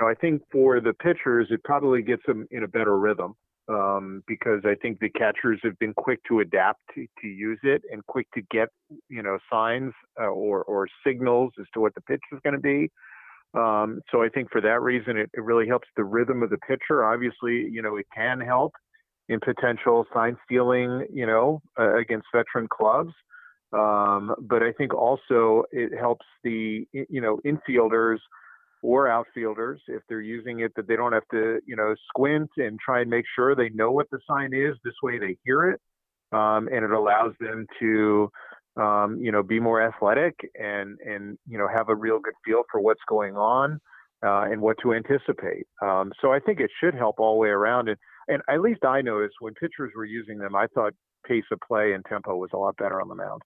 know, I think for the pitchers, it probably gets them in a better rhythm um, because I think the catchers have been quick to adapt to, to use it and quick to get you know signs uh, or or signals as to what the pitch is going to be. Um, so I think for that reason, it, it really helps the rhythm of the pitcher. Obviously, you know, it can help in potential sign stealing, you know, uh, against veteran clubs. Um, but I think also it helps the you know infielders or outfielders if they're using it that they don't have to you know squint and try and make sure they know what the sign is this way they hear it um, and it allows them to um, you know be more athletic and and you know have a real good feel for what's going on uh, and what to anticipate. Um, so i think it should help all the way around and and at least i noticed when pitchers were using them i thought pace of play and tempo was a lot better on the mound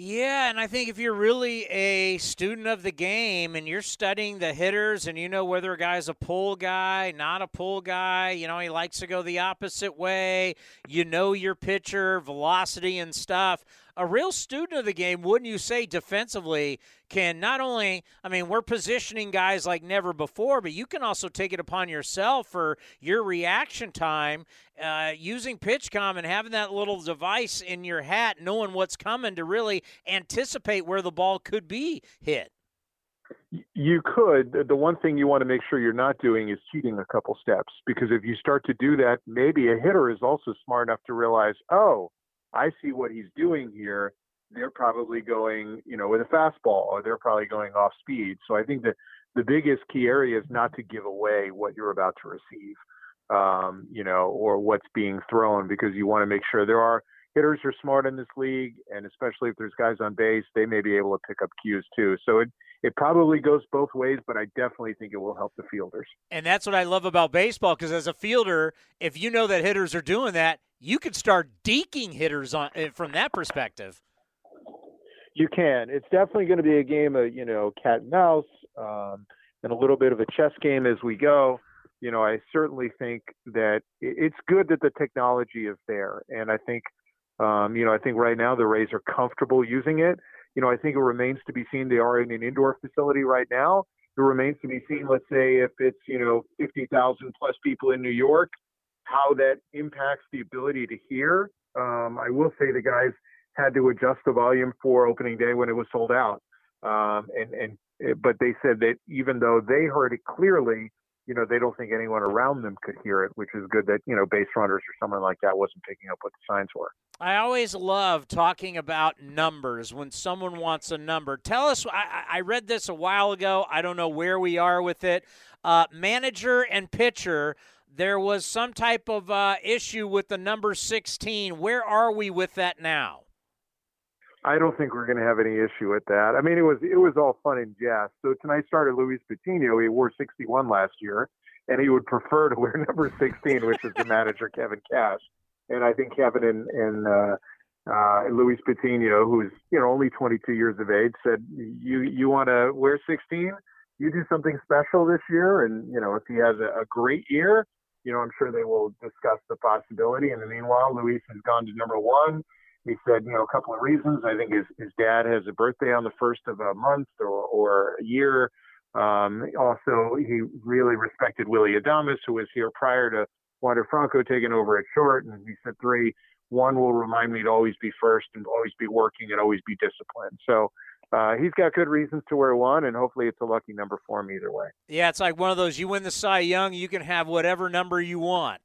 Yeah, and I think if you're really a student of the game and you're studying the hitters and you know whether a guy's a pull guy, not a pull guy, you know, he likes to go the opposite way, you know your pitcher, velocity and stuff. A real student of the game, wouldn't you say, defensively, can not only, I mean, we're positioning guys like never before, but you can also take it upon yourself for your reaction time uh, using PitchCom and having that little device in your hat, knowing what's coming to really anticipate where the ball could be hit. You could. The one thing you want to make sure you're not doing is cheating a couple steps because if you start to do that, maybe a hitter is also smart enough to realize, oh, I see what he's doing here. They're probably going, you know, with a fastball or they're probably going off speed. So I think that the biggest key area is not to give away what you're about to receive, um, you know, or what's being thrown because you want to make sure there are hitters are smart in this league, and especially if there's guys on base, they may be able to pick up cues too. So it it probably goes both ways, but I definitely think it will help the fielders. And that's what I love about baseball because as a fielder, if you know that hitters are doing that, you could start deking hitters on eh, from that perspective. You can. It's definitely going to be a game of you know cat and mouse, um, and a little bit of a chess game as we go. You know, I certainly think that it's good that the technology is there, and I think, um, you know, I think right now the Rays are comfortable using it. You know, I think it remains to be seen. They are in an indoor facility right now. It remains to be seen. Let's say if it's you know 50,000 plus people in New York, how that impacts the ability to hear. Um, I will say the guys had to adjust the volume for opening day when it was sold out. Um, and and eh, but they said that even though they heard it clearly, you know, they don't think anyone around them could hear it, which is good that you know base runners or someone like that wasn't picking up what the signs were. I always love talking about numbers when someone wants a number. Tell us, I, I read this a while ago. I don't know where we are with it. Uh, manager and pitcher, there was some type of uh, issue with the number 16. Where are we with that now? I don't think we're going to have any issue with that. I mean, it was it was all fun and jest. So tonight started Luis Patino. He wore 61 last year, and he would prefer to wear number 16, which is the manager Kevin Cash. And I think Kevin and, and uh, uh, Luis Patino, who's you know only 22 years of age, said, "You you want to wear 16? You do something special this year." And you know, if he has a, a great year, you know, I'm sure they will discuss the possibility. In the meanwhile, Luis has gone to number one he said, you know, a couple of reasons. I think his, his dad has a birthday on the first of a month or, or a year. Um, also, he really respected Willy Adames, who was here prior to Wander Franco taking over at short. And he said, three, one will remind me to always be first and always be working and always be disciplined. So uh, he's got good reasons to wear one, and hopefully it's a lucky number for him either way. Yeah, it's like one of those you win the Cy Young, you can have whatever number you want.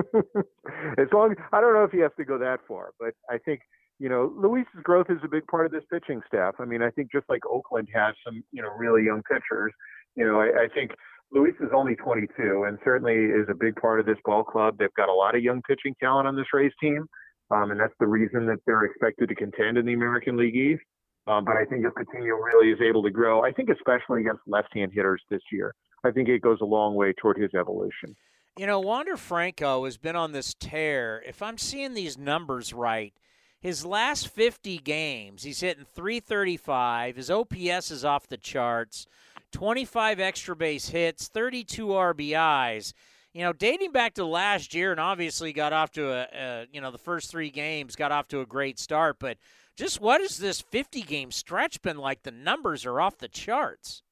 as long as, I don't know if he has to go that far, but I think you know Luis's growth is a big part of this pitching staff. I mean, I think just like Oakland has some you know really young pitchers, you know, I, I think Luis is only 22 and certainly is a big part of this ball club. They've got a lot of young pitching talent on this Rays team, um, and that's the reason that they're expected to contend in the American League East. Um, but I think if Patino really is able to grow, I think especially against left-hand hitters this year, I think it goes a long way toward his evolution. You know, Wander Franco has been on this tear. If I'm seeing these numbers right, his last 50 games, he's hitting 335. His OPS is off the charts. 25 extra base hits, 32 RBIs. You know, dating back to last year, and obviously got off to a, a you know the first three games got off to a great start. But just what has this 50 game stretch been like? The numbers are off the charts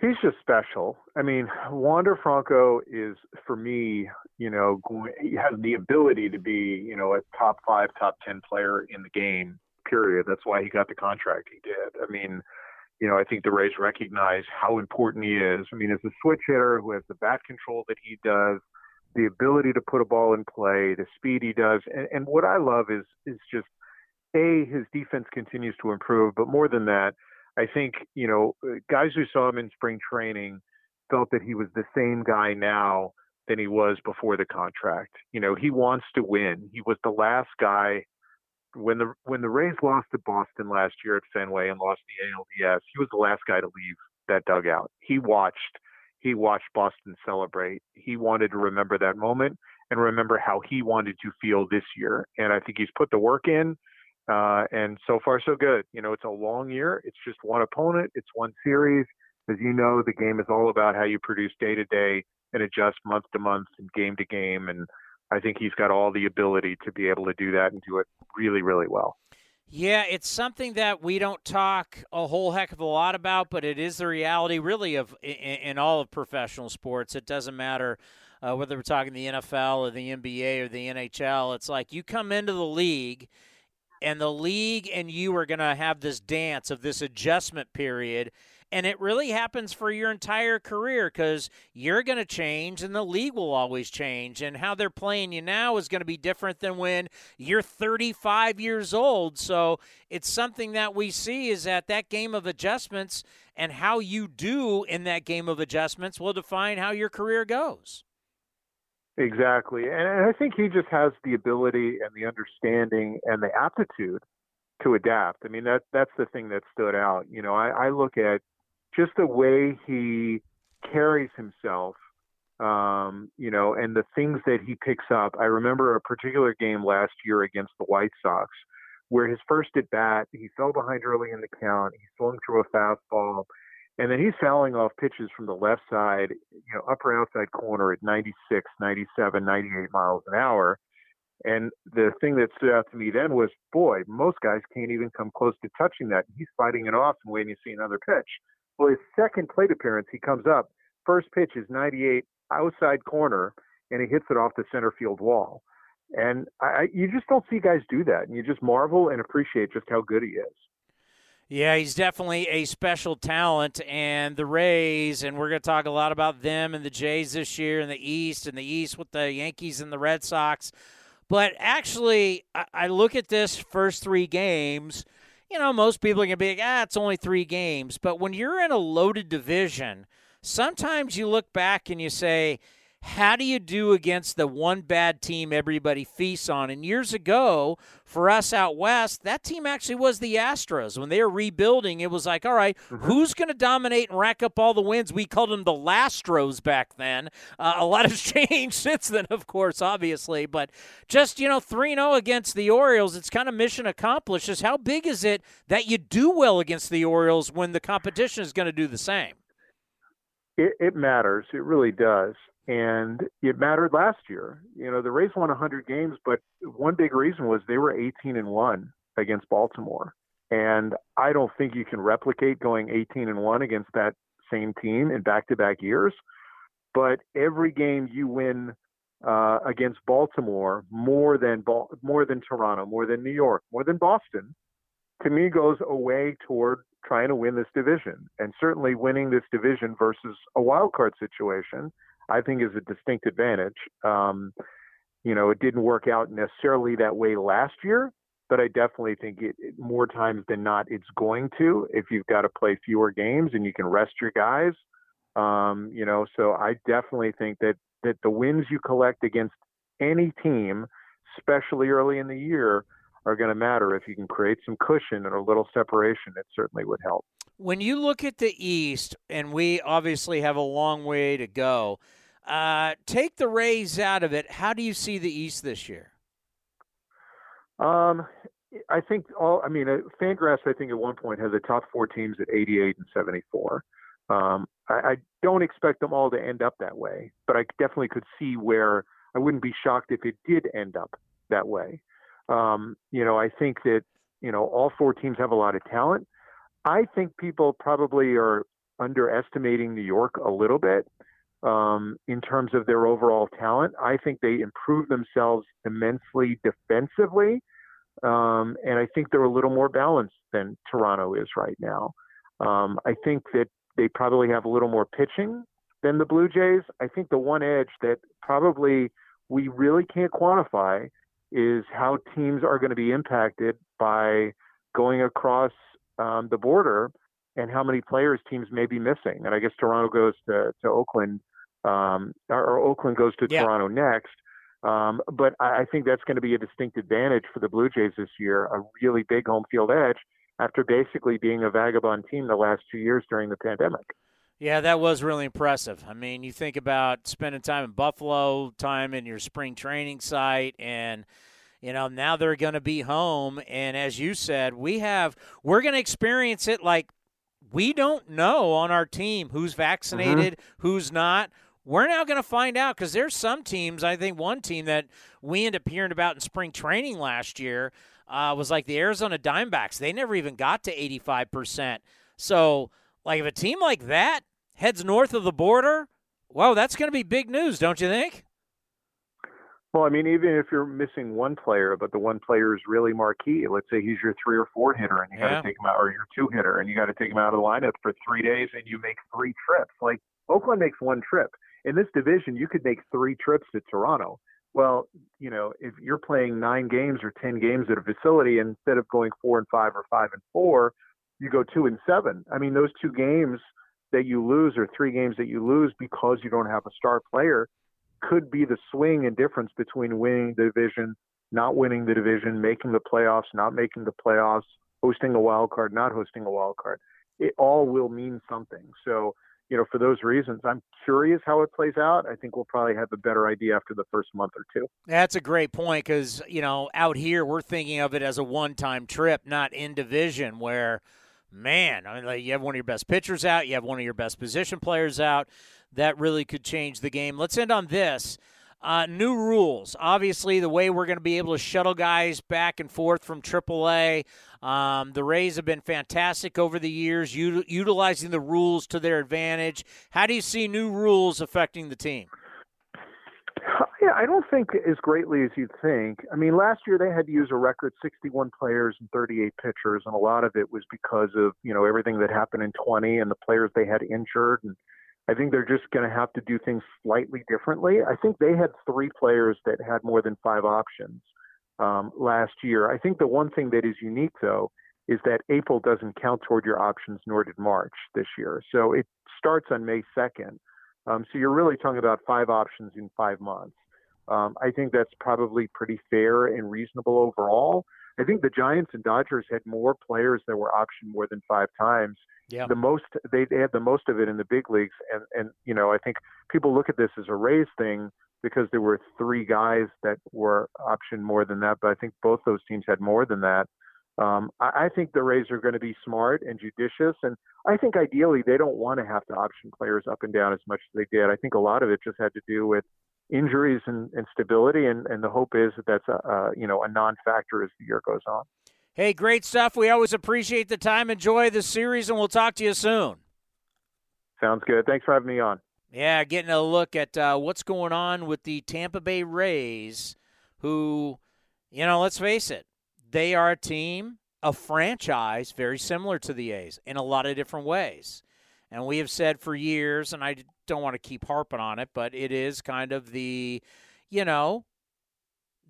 he's just special. I mean, Wander Franco is for me, you know, he has the ability to be, you know, a top five, top ten player in the game. Period. That's why he got the contract he did. I mean, you know, I think the Rays recognize how important he is. I mean, as a switch hitter who has the bat control that he does, the ability to put a ball in play, the speed he does, and, and what I love is is just a his defense continues to improve, but more than that I think, you know, uh, guys who saw him in spring training felt that he was the same guy now than he was before the contract. You know, he wants to win. He was the last guy when the when the Rays lost to Boston last year at Fenway and lost the ALDS. He was the last guy to leave that dugout. He watched he watched Boston celebrate. He wanted to remember that moment and remember how he wanted to feel this year. And I think he's put the work in. Uh, and so far, so good. You know, it's a long year. It's just one opponent. It's one series. As you know, the game is all about how you produce day to day and adjust month to month and game to game. And I think he's got all the ability to be able to do that and do it really, really well. Yeah, it's something that we don't talk a whole heck of a lot about, but it is the reality, really, of in, in all of professional sports. It doesn't matter uh, whether we're talking the NFL or the NBA or the NHL. It's like you come into the league and the league and you are going to have this dance of this adjustment period and it really happens for your entire career because you're going to change and the league will always change and how they're playing you now is going to be different than when you're 35 years old. So it's something that we see is that that game of adjustments and how you do in that game of adjustments will define how your career goes Exactly. And I think he just has the ability and the understanding and the aptitude to adapt. I mean, that that's the thing that stood out. You know, I, I look at just the way he carries himself, um, you know, and the things that he picks up. I remember a particular game last year against the White Sox where his first at bat, he fell behind early in the count. He swung through a fastball and then he's fouling off pitches from the left side, you know, upper outside corner at 96, 97, 98 miles an hour. And the thing that stood out to me then was, boy, most guys can't even come close to touching that. He's fighting it off and waiting to see another pitch. Well, his second plate appearance, he comes up. First pitch is 98 outside corner, and he hits it off the center field wall. And I, you just don't see guys do that, and you just marvel and appreciate just how good he is. Yeah, he's definitely a special talent. And the Rays, and we're going to talk a lot about them and the Jays this year in the East, and the East with the Yankees and the Red Sox. But actually, I look at this first three games. You know, most people are going to be like, ah, it's only three games. But when you're in a loaded division, sometimes you look back and you say, how do you do against the one bad team everybody feasts on? And years ago, for us out west, that team actually was the Astros. When they were rebuilding, it was like, all right, mm-hmm. who's going to dominate and rack up all the wins? We called them the Lastros back then. Uh, a lot has changed since then, of course, obviously. But just, you know, 3 0 against the Orioles, it's kind of mission accomplished. Just how big is it that you do well against the Orioles when the competition is going to do the same? It, it matters. It really does and it mattered last year. You know, the Rays won 100 games, but one big reason was they were 18 and one against Baltimore, and I don't think you can replicate going 18 and one against that same team in back-to-back years. But every game you win uh, against Baltimore more than more than Toronto, more than New York, more than Boston, to me goes away toward trying to win this division, and certainly winning this division versus a wild card situation I think is a distinct advantage. Um, you know, it didn't work out necessarily that way last year, but I definitely think it, it, more times than not it's going to if you've got to play fewer games and you can rest your guys. Um, you know, so I definitely think that that the wins you collect against any team, especially early in the year, are going to matter. If you can create some cushion and a little separation, it certainly would help. When you look at the East, and we obviously have a long way to go, uh, take the Rays out of it. How do you see the East this year? Um, I think all. I mean, uh, Fangraphs. I think at one point has the top four teams at 88 and 74. Um, I, I don't expect them all to end up that way, but I definitely could see where I wouldn't be shocked if it did end up that way. Um, you know, I think that you know all four teams have a lot of talent. I think people probably are underestimating New York a little bit um, in terms of their overall talent. I think they improved themselves immensely defensively, um, and I think they're a little more balanced than Toronto is right now. Um, I think that they probably have a little more pitching than the Blue Jays. I think the one edge that probably we really can't quantify is how teams are going to be impacted by going across um, the border and how many players teams may be missing. And I guess Toronto goes to, to Oakland, um, or, or, Oakland goes to yeah. Toronto next. Um, but I, I think that's going to be a distinct advantage for the Blue Jays this year, a really big home field edge after basically being a vagabond team the last two years during the pandemic. Yeah, that was really impressive. I mean, you think about spending time in Buffalo, time in your spring training site, and – you know now they're going to be home and as you said we have we're going to experience it like we don't know on our team who's vaccinated mm-hmm. who's not we're now going to find out because there's some teams i think one team that we ended up hearing about in spring training last year uh, was like the arizona diamondbacks they never even got to 85% so like if a team like that heads north of the border well that's going to be big news don't you think well, I mean, even if you're missing one player, but the one player is really marquee, let's say he's your three or four hitter and you yeah. got to take him out, or your two hitter and you got to take him out of the lineup for three days and you make three trips. Like Oakland makes one trip. In this division, you could make three trips to Toronto. Well, you know, if you're playing nine games or 10 games at a facility, instead of going four and five or five and four, you go two and seven. I mean, those two games that you lose or three games that you lose because you don't have a star player could be the swing and difference between winning the division, not winning the division, making the playoffs, not making the playoffs, hosting a wild card, not hosting a wild card. It all will mean something. So, you know, for those reasons, I'm curious how it plays out. I think we'll probably have a better idea after the first month or two. That's a great point because, you know, out here we're thinking of it as a one time trip, not in division where, man, I mean, like you have one of your best pitchers out, you have one of your best position players out that really could change the game. Let's end on this. Uh, new rules. Obviously, the way we're going to be able to shuttle guys back and forth from AAA. Um, the Rays have been fantastic over the years, u- utilizing the rules to their advantage. How do you see new rules affecting the team? Yeah, I don't think as greatly as you'd think. I mean, last year they had to use a record 61 players and 38 pitchers, and a lot of it was because of you know everything that happened in 20 and the players they had injured. And I think they're just going to have to do things slightly differently. I think they had three players that had more than five options um, last year. I think the one thing that is unique though is that April doesn't count toward your options, nor did March this year. So it starts on May 2nd. Um, so you're really talking about five options in five months. Um, I think that's probably pretty fair and reasonable overall. I think the Giants and Dodgers had more players that were optioned more than five times. Yeah. The most they, they had the most of it in the big leagues, and and you know I think people look at this as a Rays thing because there were three guys that were optioned more than that, but I think both those teams had more than that. Um, I, I think the Rays are going to be smart and judicious, and I think ideally they don't want to have to option players up and down as much as they did. I think a lot of it just had to do with injuries and, and stability, and, and the hope is that that's a, a you know a non-factor as the year goes on. Hey, great stuff. We always appreciate the time. Enjoy the series, and we'll talk to you soon. Sounds good. Thanks for having me on. Yeah, getting a look at uh, what's going on with the Tampa Bay Rays, who, you know, let's face it, they are a team, a franchise very similar to the A's in a lot of different ways. And we have said for years, and I don't want to keep harping on it, but it is kind of the, you know,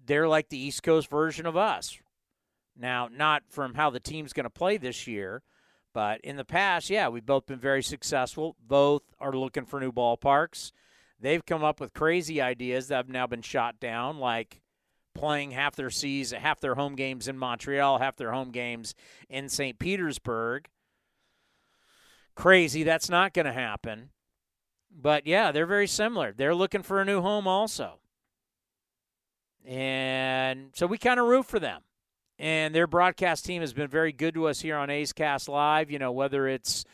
they're like the East Coast version of us. Now, not from how the team's going to play this year, but in the past, yeah, we've both been very successful. Both are looking for new ballparks. They've come up with crazy ideas that have now been shot down, like playing half their season, half their home games in Montreal, half their home games in St. Petersburg. Crazy, that's not going to happen. But yeah, they're very similar. They're looking for a new home also. And so we kind of root for them. And their broadcast team has been very good to us here on A's Cast Live, you know, whether it's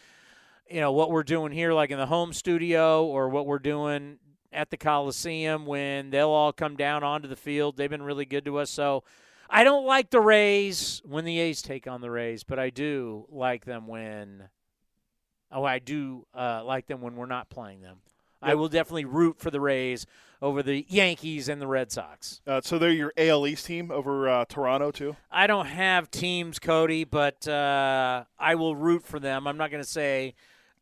you know what we're doing here like in the home studio or what we're doing at the Coliseum when they'll all come down onto the field. They've been really good to us. So I don't like the Rays when the A's take on the Rays, but I do like them when Oh, I do uh, like them when we're not playing them. I will definitely root for the Rays over the Yankees and the Red Sox. Uh, so they're your AL East team over uh, Toronto too. I don't have teams, Cody, but uh, I will root for them. I'm not going to say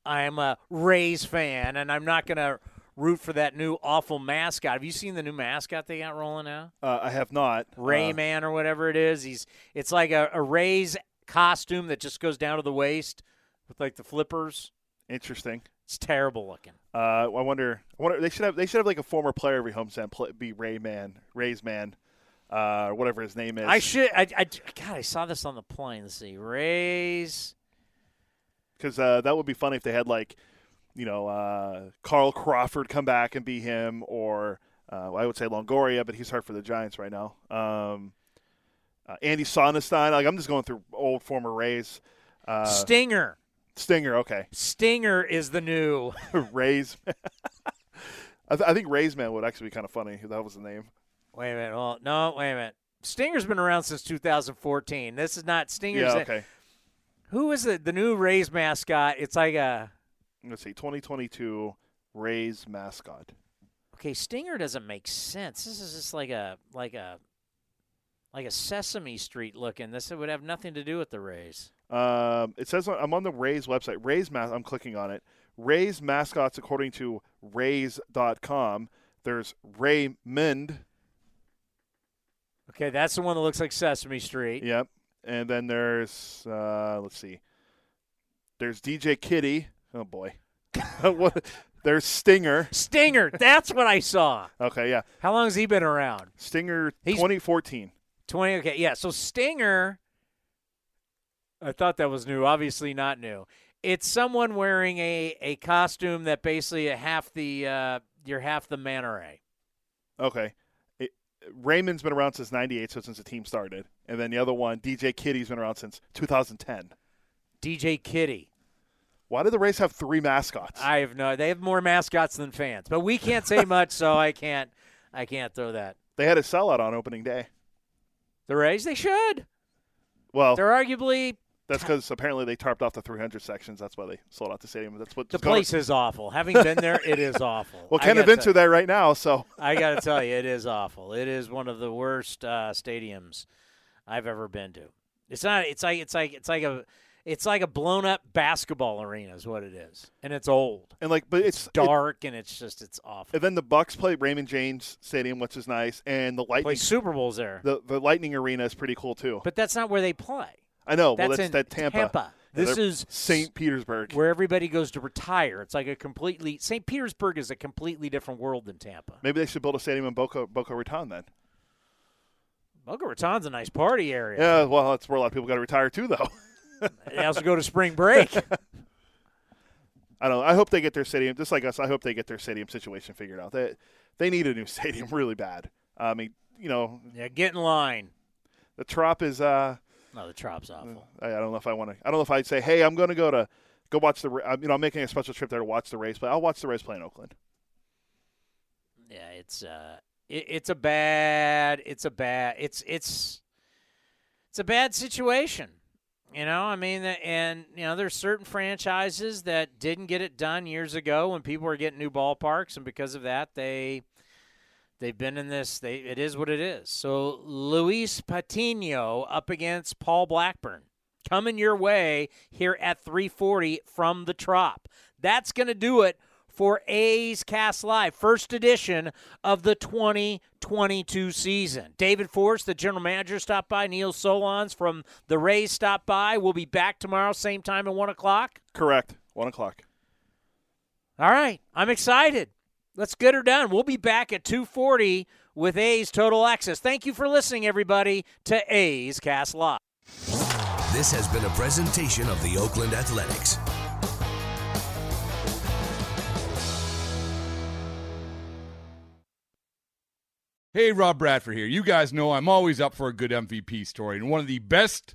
I'm a Rays fan, and I'm not going to root for that new awful mascot. Have you seen the new mascot they got rolling out? Uh, I have not. Rayman or whatever it is. He's it's like a, a Rays costume that just goes down to the waist with like the flippers. Interesting. It's terrible looking. Uh, I wonder. I wonder. They should have. They should have like a former player every homestand play, be Rayman, Ray's man, uh, or whatever his name is. I should. I, I. God, I saw this on the plane. Let's see. Rays. Because uh, that would be funny if they had like, you know, uh, Carl Crawford come back and be him, or uh, I would say Longoria, but he's hurt for the Giants right now. Um, uh, Andy Sonnanstine. Like I'm just going through old former Rays. Uh, Stinger. Stinger, okay. Stinger is the new Rays. I, th- I, think Rays man would actually be kind of funny if that was the name. Wait a minute. Well, no, wait a minute. Stinger's been around since 2014. This is not Stinger's. Yeah, okay. Who is it? The new Rays mascot. It's like a. Let's see, 2022 Rays mascot. Okay, Stinger doesn't make sense. This is just like a like a like a Sesame Street looking. This would have nothing to do with the Rays. Um, it says I'm on the Rays website. Rays mas- I'm clicking on it. Rays mascots according to Rays.com. There's Raymond. Okay, that's the one that looks like Sesame Street. Yep. And then there's uh, let's see. There's DJ Kitty. Oh boy. what? There's Stinger. Stinger. That's what I saw. Okay, yeah. How long has he been around? Stinger, He's 2014. 20. Okay, yeah. So Stinger I thought that was new. Obviously not new. It's someone wearing a, a costume that basically half the uh, you're half the manta ray. Okay. It, Raymond's been around since '98, so since the team started, and then the other one, DJ Kitty's been around since 2010. DJ Kitty. Why do the Rays have three mascots? I have no. They have more mascots than fans, but we can't say much, so I can't. I can't throw that. They had a sellout on opening day. The Rays, they should. Well, they're arguably That's because apparently they tarped off the 300 sections. That's why they sold out the stadium. That's what the place is awful. Having been there, it is awful. Well, Ken events are there right now, so I got to tell you, it is awful. It is one of the worst uh, stadiums I've ever been to. It's not. It's like it's like it's like a it's like a blown up basketball arena is what it is, and it's old and like, but it's, it's dark it, and it's just it's awful. And then the Bucs play Raymond James Stadium, which is nice, and the Lightning play Super Bowls there. The the Lightning Arena is pretty cool too. But that's not where they play. I know. That's well, that's that Tampa. Tampa. This is St. Petersburg, where everybody goes to retire. It's like a completely St. Petersburg is a completely different world than Tampa. Maybe they should build a stadium in Boca Boca Raton then. Boca Raton's a nice party area. Yeah, well, that's where a lot of people got to retire too, though. they also go to spring break. I don't know. I hope they get their stadium, just like us. I hope they get their stadium situation figured out. They they need a new stadium really bad. I mean, you know. Yeah, get in line. The Trop is. uh No, the Trop's awful. I, I don't know if I want to. I don't know if I'd say, hey, I'm going to go to go watch the. You know, I'm making a special trip there to watch the Rays, but I'll watch the Rays play in Oakland. Yeah, it's uh, it, it's a bad. It's a bad. It's it's it's a bad situation. You know, I mean, and you know, there's certain franchises that didn't get it done years ago when people were getting new ballparks, and because of that, they they've been in this. They it is what it is. So Luis Patino up against Paul Blackburn, coming your way here at 3:40 from the Trop. That's going to do it for A's Cast Live, first edition of the 2022 season. David Forst, the general manager, stopped by. Neil Solondz from the Rays stopped by. We'll be back tomorrow, same time at 1 o'clock. Correct. 1 o'clock. All right. I'm excited. Let's get her done. We'll be back at 240 with A's Total Access. Thank you for listening, everybody, to A's Cast Live. This has been a presentation of the Oakland Athletics. Hey, Rob Bradford here. You guys know I'm always up for a good MVP story, and one of the best